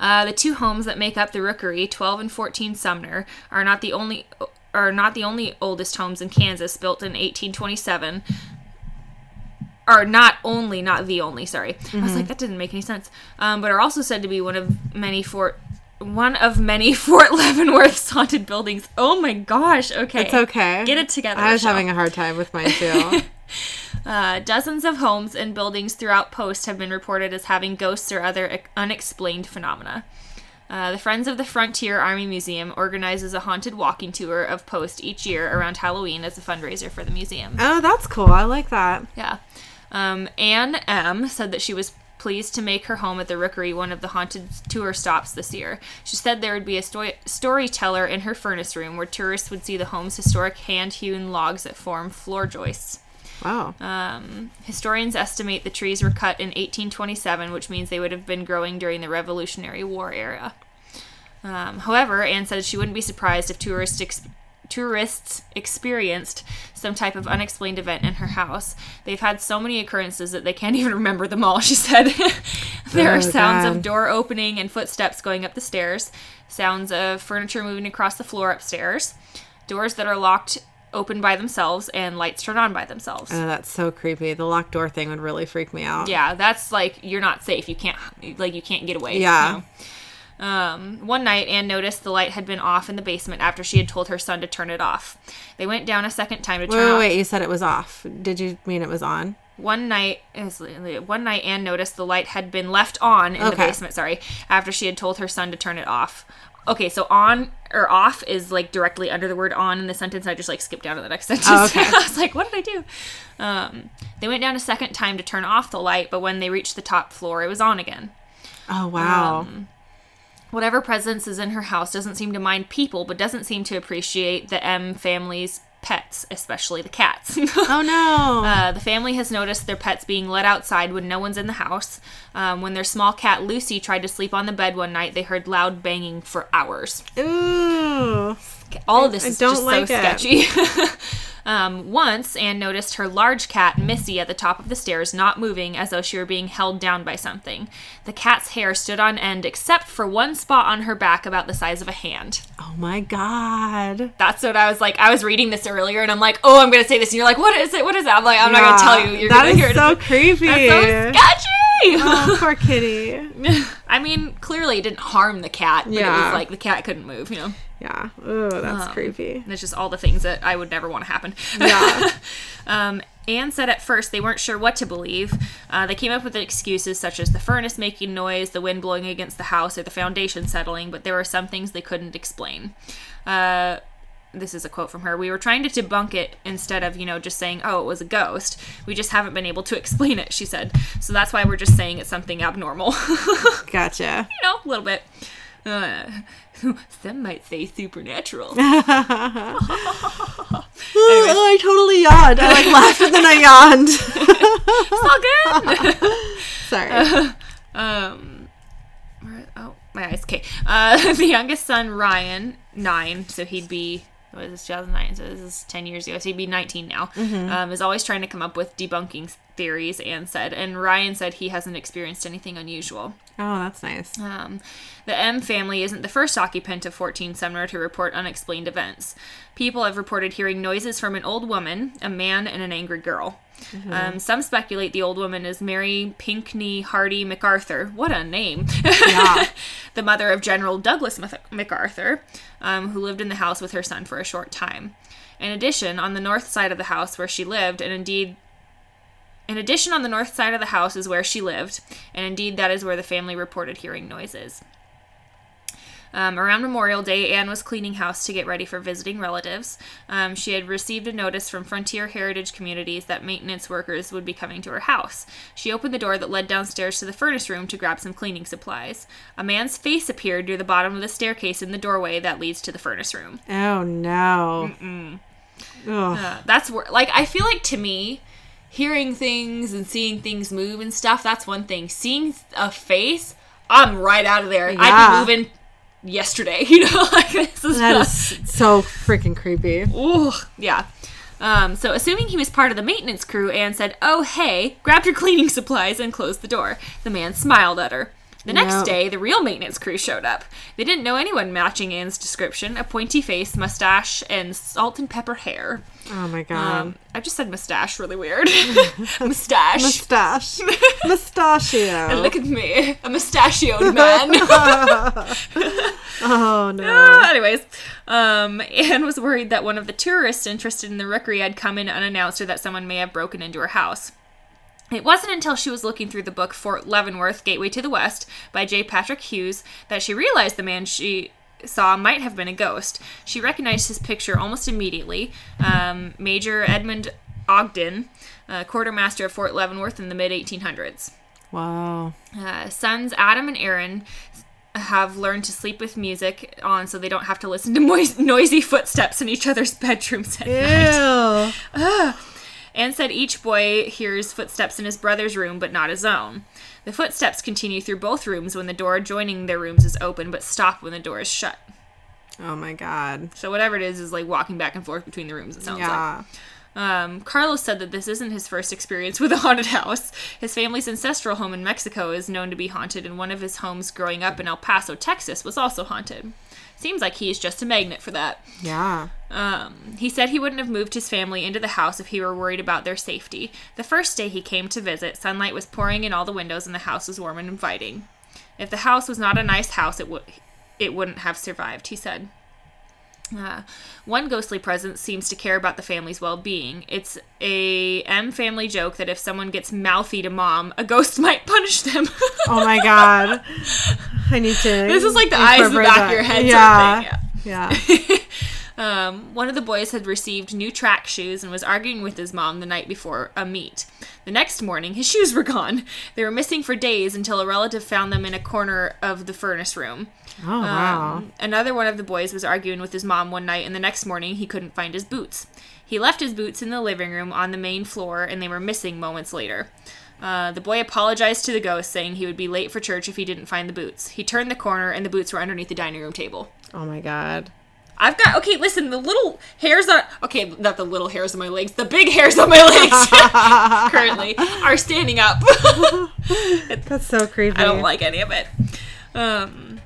Uh, the two homes that make up the Rookery, 12 and 14 Sumner, are not the only are not the only oldest homes in Kansas built in 1827. Are not only, not the only. Sorry, I was like that didn't make any sense. Um, but are also said to be one of many Fort one of many Fort Leavenworth's haunted buildings. Oh my gosh! Okay, It's okay. Get it together. I was Rochelle. having a hard time with mine too. Uh, dozens of homes and buildings throughout Post have been reported as having ghosts or other unexplained phenomena. Uh, the Friends of the Frontier Army Museum organizes a haunted walking tour of Post each year around Halloween as a fundraiser for the museum. oh, that's cool. I like that. Yeah. Um, Anne M. said that she was pleased to make her home at the Rookery one of the haunted tour stops this year. She said there would be a sto- storyteller in her furnace room where tourists would see the home's historic hand hewn logs that form floor joists. Wow. Um, historians estimate the trees were cut in 1827, which means they would have been growing during the Revolutionary War era. Um, however, Anne said she wouldn't be surprised if tourists ex- tourists experienced some type of unexplained event in her house. They've had so many occurrences that they can't even remember them all, she said. there Oh, are sounds God. of door opening and footsteps going up the stairs, sounds of furniture moving across the floor upstairs, doors that are locked open by themselves, and lights turn on by themselves. Oh, that's so creepy. The locked door thing would really freak me out. yeah, that's like you're not safe. You can't like you can't get away. Yeah. you know? Um, one night, Anne noticed the light had been off in the basement after she had told her son to turn it off. They went down a second time to Wait, turn wait, off. Oh wait. You said it was off. Did you mean it was on? One night, one night, Anne noticed the light had been left on in the basement. Sorry, after she had told her son to turn it off. Okay, so on or off is like directly under the word on in the sentence. I just like skipped down to the next sentence. Oh, okay. I was like, what did I do? Um, they went down a second time to turn off the light, but when they reached the top floor, it was on again. Oh, wow. Um, Whatever presence is in her house doesn't seem to mind people, but doesn't seem to appreciate the M family's pets, especially the cats. oh, no. Uh, the family has noticed their pets being let outside when no one's in the house. Um, when their small cat Lucy tried to sleep on the bed one night, they heard loud banging for hours. Ooh. All of this I is don't just like so it. sketchy. um, once, Anne noticed her large cat, Missy, at the top of the stairs, not moving as though she were being held down by something. The cat's hair stood on end except for one spot on her back about the size of a hand. Oh, my God. That's what I was like. I was reading this earlier and I'm like, oh, I'm going to say this. And you're like, what is it? What is it? I'm like, I'm not going to tell you. You're going to hear it. That is so creepy. That's so sketchy. oh, poor kitty. I mean, clearly it didn't harm the cat, but it Yeah. was like the cat couldn't move, you know? Yeah. Ooh, that's Um, creepy. It's just all the things that I would never want to happen. Yeah. um, Anne said at first they weren't sure what to believe. Uh, they came up with excuses such as the furnace making noise, the wind blowing against the house, or the foundation settling, but there were some things they couldn't explain. Uh, this is a quote from her. We were trying to debunk it instead of, you know, just saying, oh, it was a ghost. We just haven't been able to explain it, she said. So that's why we're just saying it's something abnormal. Gotcha. you know, a little bit. Uh, some might say supernatural. Oh, I totally yawned. I like laughed and then I yawned. it's all good. Sorry. um, where- oh, my eyes. Okay. Uh, the youngest son, Ryan, nine, so he'd be. What is this, 2009? So this is 10 years ago. So he'd be 19 now. Um, is always trying to come up with debunking theories, Anne said. And Ryan said he hasn't experienced anything unusual. Oh, that's nice. Um, the M family isn't the first occupant of 14 Sumner to report unexplained events. People have reported hearing noises from an old woman, a man, and an angry girl. Um, some speculate the old woman is Mary Pinkney Hardy MacArthur. What a name! Yeah. the mother of General Douglas Mac- MacArthur, um, who lived in the house with her son for a short time. In addition, on the north side of the house where she lived, and indeed in addition, on the north side of the house is where she lived, and indeed that is where the family reported hearing noises. Um, around Memorial Day, Anne was cleaning house to get ready for visiting relatives. Um, she had received a notice from Frontier Heritage Communities that maintenance workers would be coming to her house. She opened the door that led downstairs to the furnace room to grab some cleaning supplies. A man's face appeared near the bottom of the staircase in the doorway that leads to the furnace room. Oh no. Uh, that's where, like, I feel like to me, hearing things and seeing things move and stuff, that's one thing. Seeing a face, I'm right out of there. Yeah. I'd be moving yesterday, you know? like, this is That not- is so freaking creepy. Ooh, yeah. Um, so, assuming he was part of the maintenance crew, Anne said, Oh, hey, grabbed her cleaning supplies and closed the door. The man smiled at her. The next Yep. day, the real maintenance crew showed up. They didn't know anyone matching Anne's description a pointy face, mustache, and salt and pepper hair. Oh my god. Um, I just said mustache really weird. mustache. Mustache. Mustachio. Look at me, a mustachioed man. Oh no. Ah, anyways, um, Anne was worried that one of the tourists interested in the rookery had come in unannounced or that someone may have broken into her house. It wasn't until she was looking through the book Fort Leavenworth, Gateway to the West by J. Patrick Hughes that she realized the man she saw might have been a ghost. She recognized his picture almost immediately. Um, Major Edmund Ogden, uh, quartermaster of Fort Leavenworth in the mid 1800s. Wow. Uh, sons Adam and Aaron have learned to sleep with music on so they don't have to listen to mois- noisy footsteps in each other's bedrooms at night. Ew. Anne said each boy hears footsteps in his brother's room, but not his own. The footsteps continue through both rooms when the door adjoining their rooms is open, but stop when the door is shut. Oh my god. So whatever it is is like walking back and forth between the rooms. It sounds like. Um, Carlos said that this isn't his first experience with a haunted house. His family's ancestral home in Mexico is known to be haunted, and one of his homes growing up in El Paso, Texas, was also haunted. Seems like he's just a magnet for that. Yeah. Um, he said he wouldn't have moved his family into the house if he were worried about their safety. The first day he came to visit, sunlight was pouring in all the windows, and the house was warm and inviting. If the house was not a nice house, it would it wouldn't have survived. He said. Uh, one ghostly presence seems to care about the family's well-being. It's a M family joke that if someone gets mouthy to mom, a ghost might punish them. Oh my god. I need to. This is like the eyes in the back that. of your head Yeah. of Yeah. Um, one of the boys had received new track shoes and was arguing with his mom the night before a meet. The next morning, his shoes were gone. They were missing for days until a relative found them in a corner of the furnace room. Oh wow. Um, another one of the boys was arguing with his mom one night, and the next morning he couldn't find his boots. He left his boots in the living room on the main floor, and they were missing moments later. Uh, the boy apologized to the ghost, saying he would be late for church if he didn't find the boots. He turned the corner, and the boots were underneath the dining room table. Oh my god. I've got okay. Listen, the little hairs on okay, not the little hairs on my legs. The big hairs on my legs currently are standing up. That's so creepy. I don't like any of it. Um,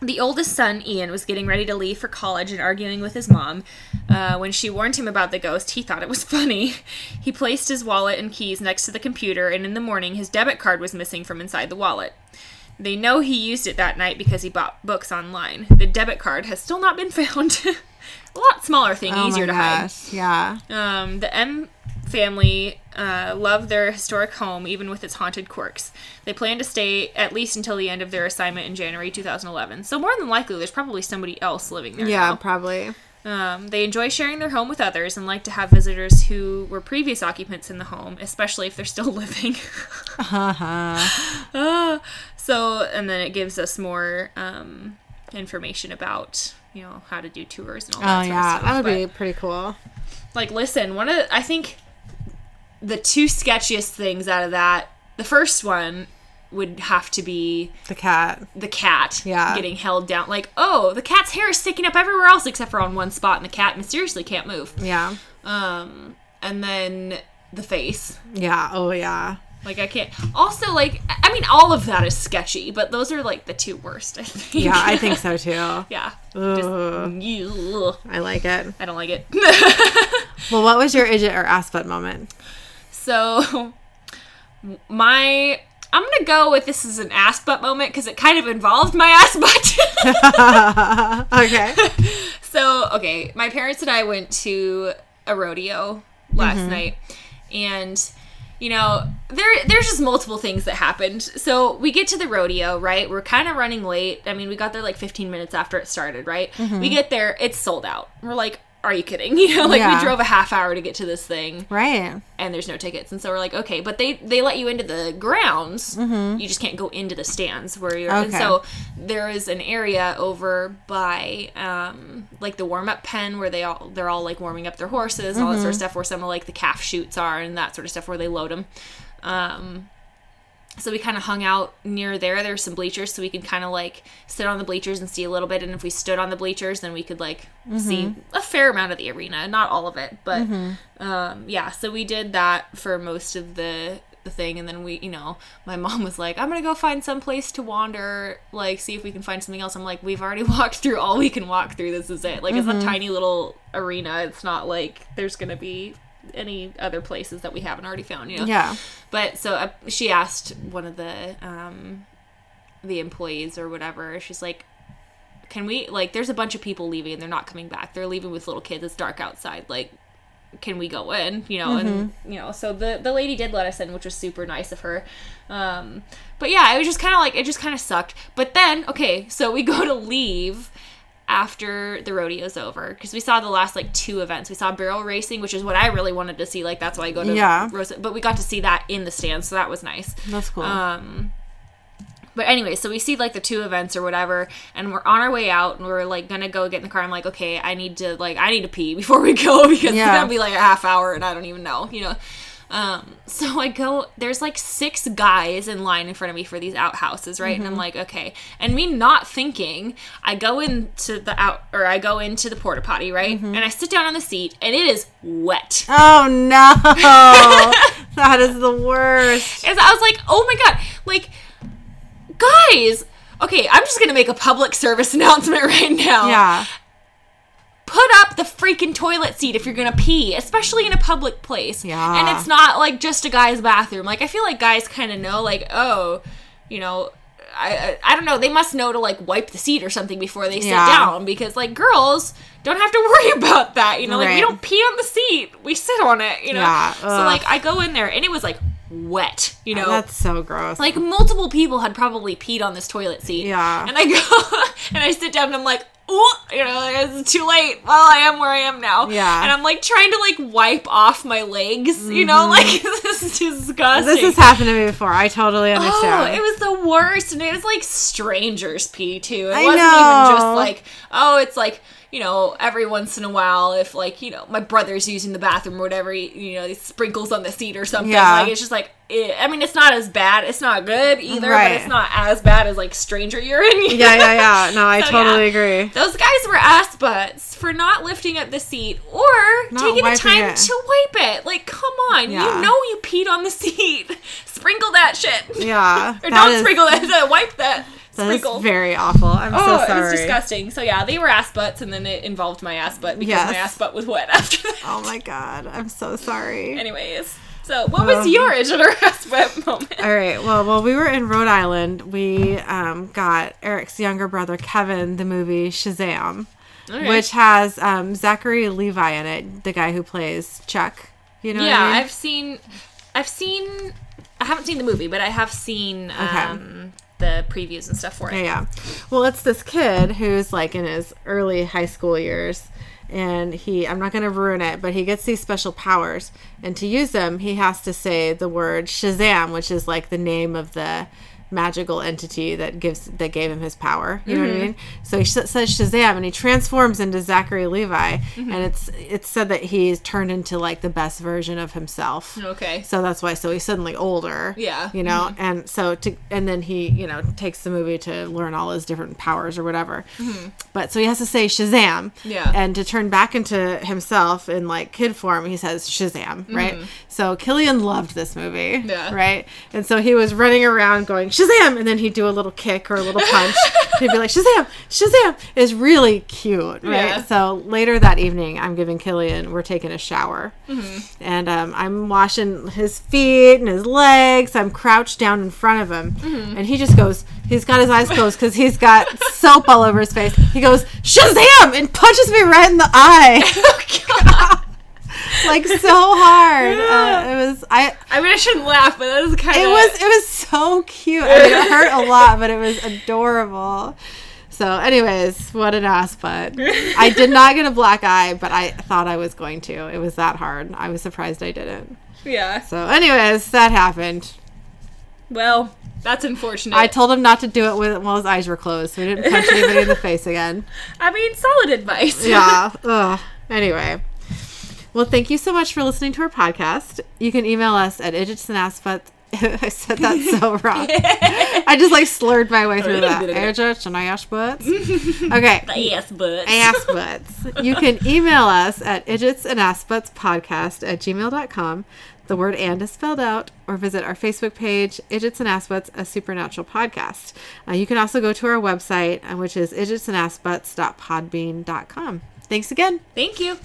the oldest son, Ian, was getting ready to leave for college and arguing with his mom. Uh, when she warned him about the ghost, he thought it was funny. He placed his wallet and keys next to the computer, and in the morning, his debit card was missing from inside the wallet. They know he used it that night because he bought books online. The debit card has still not been found. A lot smaller thing, Oh easier to hide. Yeah. Um, the M family uh, love their historic home, even with its haunted quirks. They plan to stay at least until the end of their assignment in January 2011. So more than likely, there's probably somebody else living there. Yeah, now. probably. Um, they enjoy sharing their home with others and like to have visitors who were previous occupants in the home, especially if they're still living. Ah, so, and then it gives us more um, information about you know how to do tours and all that. Oh sort of yeah, stuff. that would But- be pretty cool. like listen one of the, i think the two sketchiest things out of that the first one would have to be The cat. the cat Yeah. getting held down like oh the cat's hair is sticking up everywhere else except for on one spot and the cat mysteriously can't move Yeah. um and then the face Yeah. Oh yeah. Like i can't also like i mean all of that is sketchy but those are like the two worst i think Yeah, I think so too. yeah Just. I like it. i don't like it Well, what was your idiot or ass butt moment? So, my I'm gonna go with this is an ass butt moment because it kind of involved my ass butt. okay. so, okay, my parents and I went to a rodeo last mm-hmm. night, and you know there there's just multiple things that happened. So we get to the rodeo, right? We're kind of running late. I mean, we got there like 15 minutes after it started, right? We mm-hmm. get there, it's sold out. We're like. Are you kidding? You know, like Yeah. we drove a half hour to get to this thing. Right. and there's no tickets and so we're like okay but they they let you into the grounds you just can't go into the stands where you're and so there is an area over by um like the warm-up pen where they all they're all like warming up their horses and all that sort of stuff where some of like the calf shoots are and that sort of stuff where they load them um so we kind of hung out near there. There's some bleachers, so we could kind of like sit on the bleachers and see a little bit. And if we stood on the bleachers, then we could like see mm-hmm. a fair amount of the arena, not all of it, but mm-hmm. um, yeah. So we did that for most of the the thing, and then we, you know, my mom was like, "I'm gonna go find some place to wander, like see if we can find something else." I'm like, "We've already walked through all we can walk through. This is it. Like it's a mm-hmm. tiny little arena. It's not like there's gonna be." Any other places that we haven't already found you know? Yeah. but so uh, she asked one of the um the employees or whatever she's like can we like there's a bunch of people leaving and they're not coming back. They're leaving with little kids. It's dark outside. Like can we go in? You know and you know so the the lady did let us in which was super nice of her. Um but yeah it was just kind of like it just kind of sucked. But then okay so we go to leave after the rodeo's over. Because we saw the last like two events. We saw barrel racing which is what i really wanted to see. Like that's why i go to Yeah. Rosa, but we got to see that in the stands so that was nice. That's cool. um but anyway so we see like the two events or whatever and we're on our way out and we're like gonna go get in the car. I'm like okay i need to like i need to pee before we go because it's gonna be like a half hour and i don't even know you know Um, so I go, there's like six guys in line in front of me for these outhouses, right? And I'm like, okay. And me not thinking, I go into the out, or I go into the porta potty, right? And I sit down on the seat, and it is wet. Oh no, that is the worst. And I was like, oh my god, like, guys, okay, I'm just gonna make a public service announcement right now. Yeah, Put up the freaking toilet seat if you're gonna pee, especially in a public place. Yeah. And it's not like just a guy's bathroom. Like, I feel like guys kind of know, like, oh, you know, I, I I don't know. They must know to like wipe the seat or something before they sit Yeah. down because like girls don't have to worry about that. You know, like we don't pee on the seat. We sit on it. You know. Yeah, So like I go in there and it was like wet. You know. that's so gross. like multiple people had probably peed on this toilet seat. Yeah. And I go and I sit down and I'm like, oh, you know, like, it's too late. Well, I am where I am now. Yeah. And I'm like trying to like wipe off my legs. You know, mm-hmm. like this is disgusting. this has happened to me before. I totally understand. Oh, understand. it was the worst, and it was like strangers pee too. It I wasn't know. even just like, oh, it's like you know, every once in a while, if like you know, my brother's using the bathroom or whatever, he, you know, he sprinkles on the seat or something. Yeah. Like it's just like, it, I mean, it's not as bad. It's not good either, Right. but it's not as bad as like stranger urine. yeah, yeah, yeah. No, I So, totally yeah. agree. Those guys were ass butts for not lifting up the seat or Not taking the time it. to wipe it. Like, come on, Yeah. you know you peed on the seat. Sprinkle that shit. Yeah, or don't is- sprinkle that. Wipe that. That is Sprinkle. very awful. I'm Oh, so it was disgusting. So yeah, they were ass butts, and then it involved my ass butt because Yes. my ass butt was wet after that. Oh my god, I'm so sorry. Anyways, so what was Um, your idgit or ass butt moment? All right. Well, while we were in Rhode Island, we um, got Eric's younger brother Kevin the movie Shazam, Okay. which has um, Zachary Levi in it, the guy who plays Chuck. You know? yeah, what I mean? I've seen, I've seen, I haven't seen the movie, but I have seen um, the previews and stuff for it. Yeah. Well, it's this kid who's like in his early high school years. And he, I'm not going to ruin it, but he gets these special powers. And to use them, he has to say the word Shazam, which is like the name of the magical entity that gives that gave him his power. You know what I mean? So he sh- says Shazam, and he transforms into Zachary Levi, and it's it's said that he's turned into like the best version of himself. Okay. So that's why. So he's suddenly older. Yeah. You know, and so to and then he you know takes the movie to learn all his different powers or whatever. But so he has to say Shazam. Mm-hmm. Yeah. And to turn back into himself in like kid form, he says Shazam. Right. So Killian loved this movie. Mm-hmm. Yeah. Right. And so he was running around going Shazam, and then he'd do a little kick or a little punch. he'd be like Shazam, Shazam. Is really cute. Right. Yeah. So later that evening, I'm giving Killian. We're taking a shower Mm-hmm. and um, I'm washing his feet and his legs. I'm crouched down in front of him, Mm-hmm. and he just goes. He's got his eyes closed because he's got soap all over his face. He goes Shazam and punches me right in the eye, Oh, like so hard. Uh, it was I. I mean, I shouldn't laugh, but that was kind of. It was it was so cute. I mean, it hurt a lot, but it was adorable. So, anyways, what an ass butt. I did not get a black eye, but I thought I was going to. It was that hard. I was surprised I didn't. Yeah. So, anyways, that happened. Well, that's unfortunate. I told him not to do it with while his eyes were closed, so he didn't punch anybody in the face again. I mean, solid advice. Yeah. Ugh. Anyway. Well, thank you so much for listening to our podcast. You can email us at idgitsandassput. I said that so wrong. I just like slurred my way through that. Idgits and ass butts. Okay. Ass butts. ass butts. You can email us at idgits and ass podcast at gmail.com. The word and is spelled out, or visit our Facebook page, Idgits and Ass Butts, a supernatural podcast. Uh, you can also go to our website, uh, which is idgitsandassbutts.podbean.com. Thanks again. Thank you.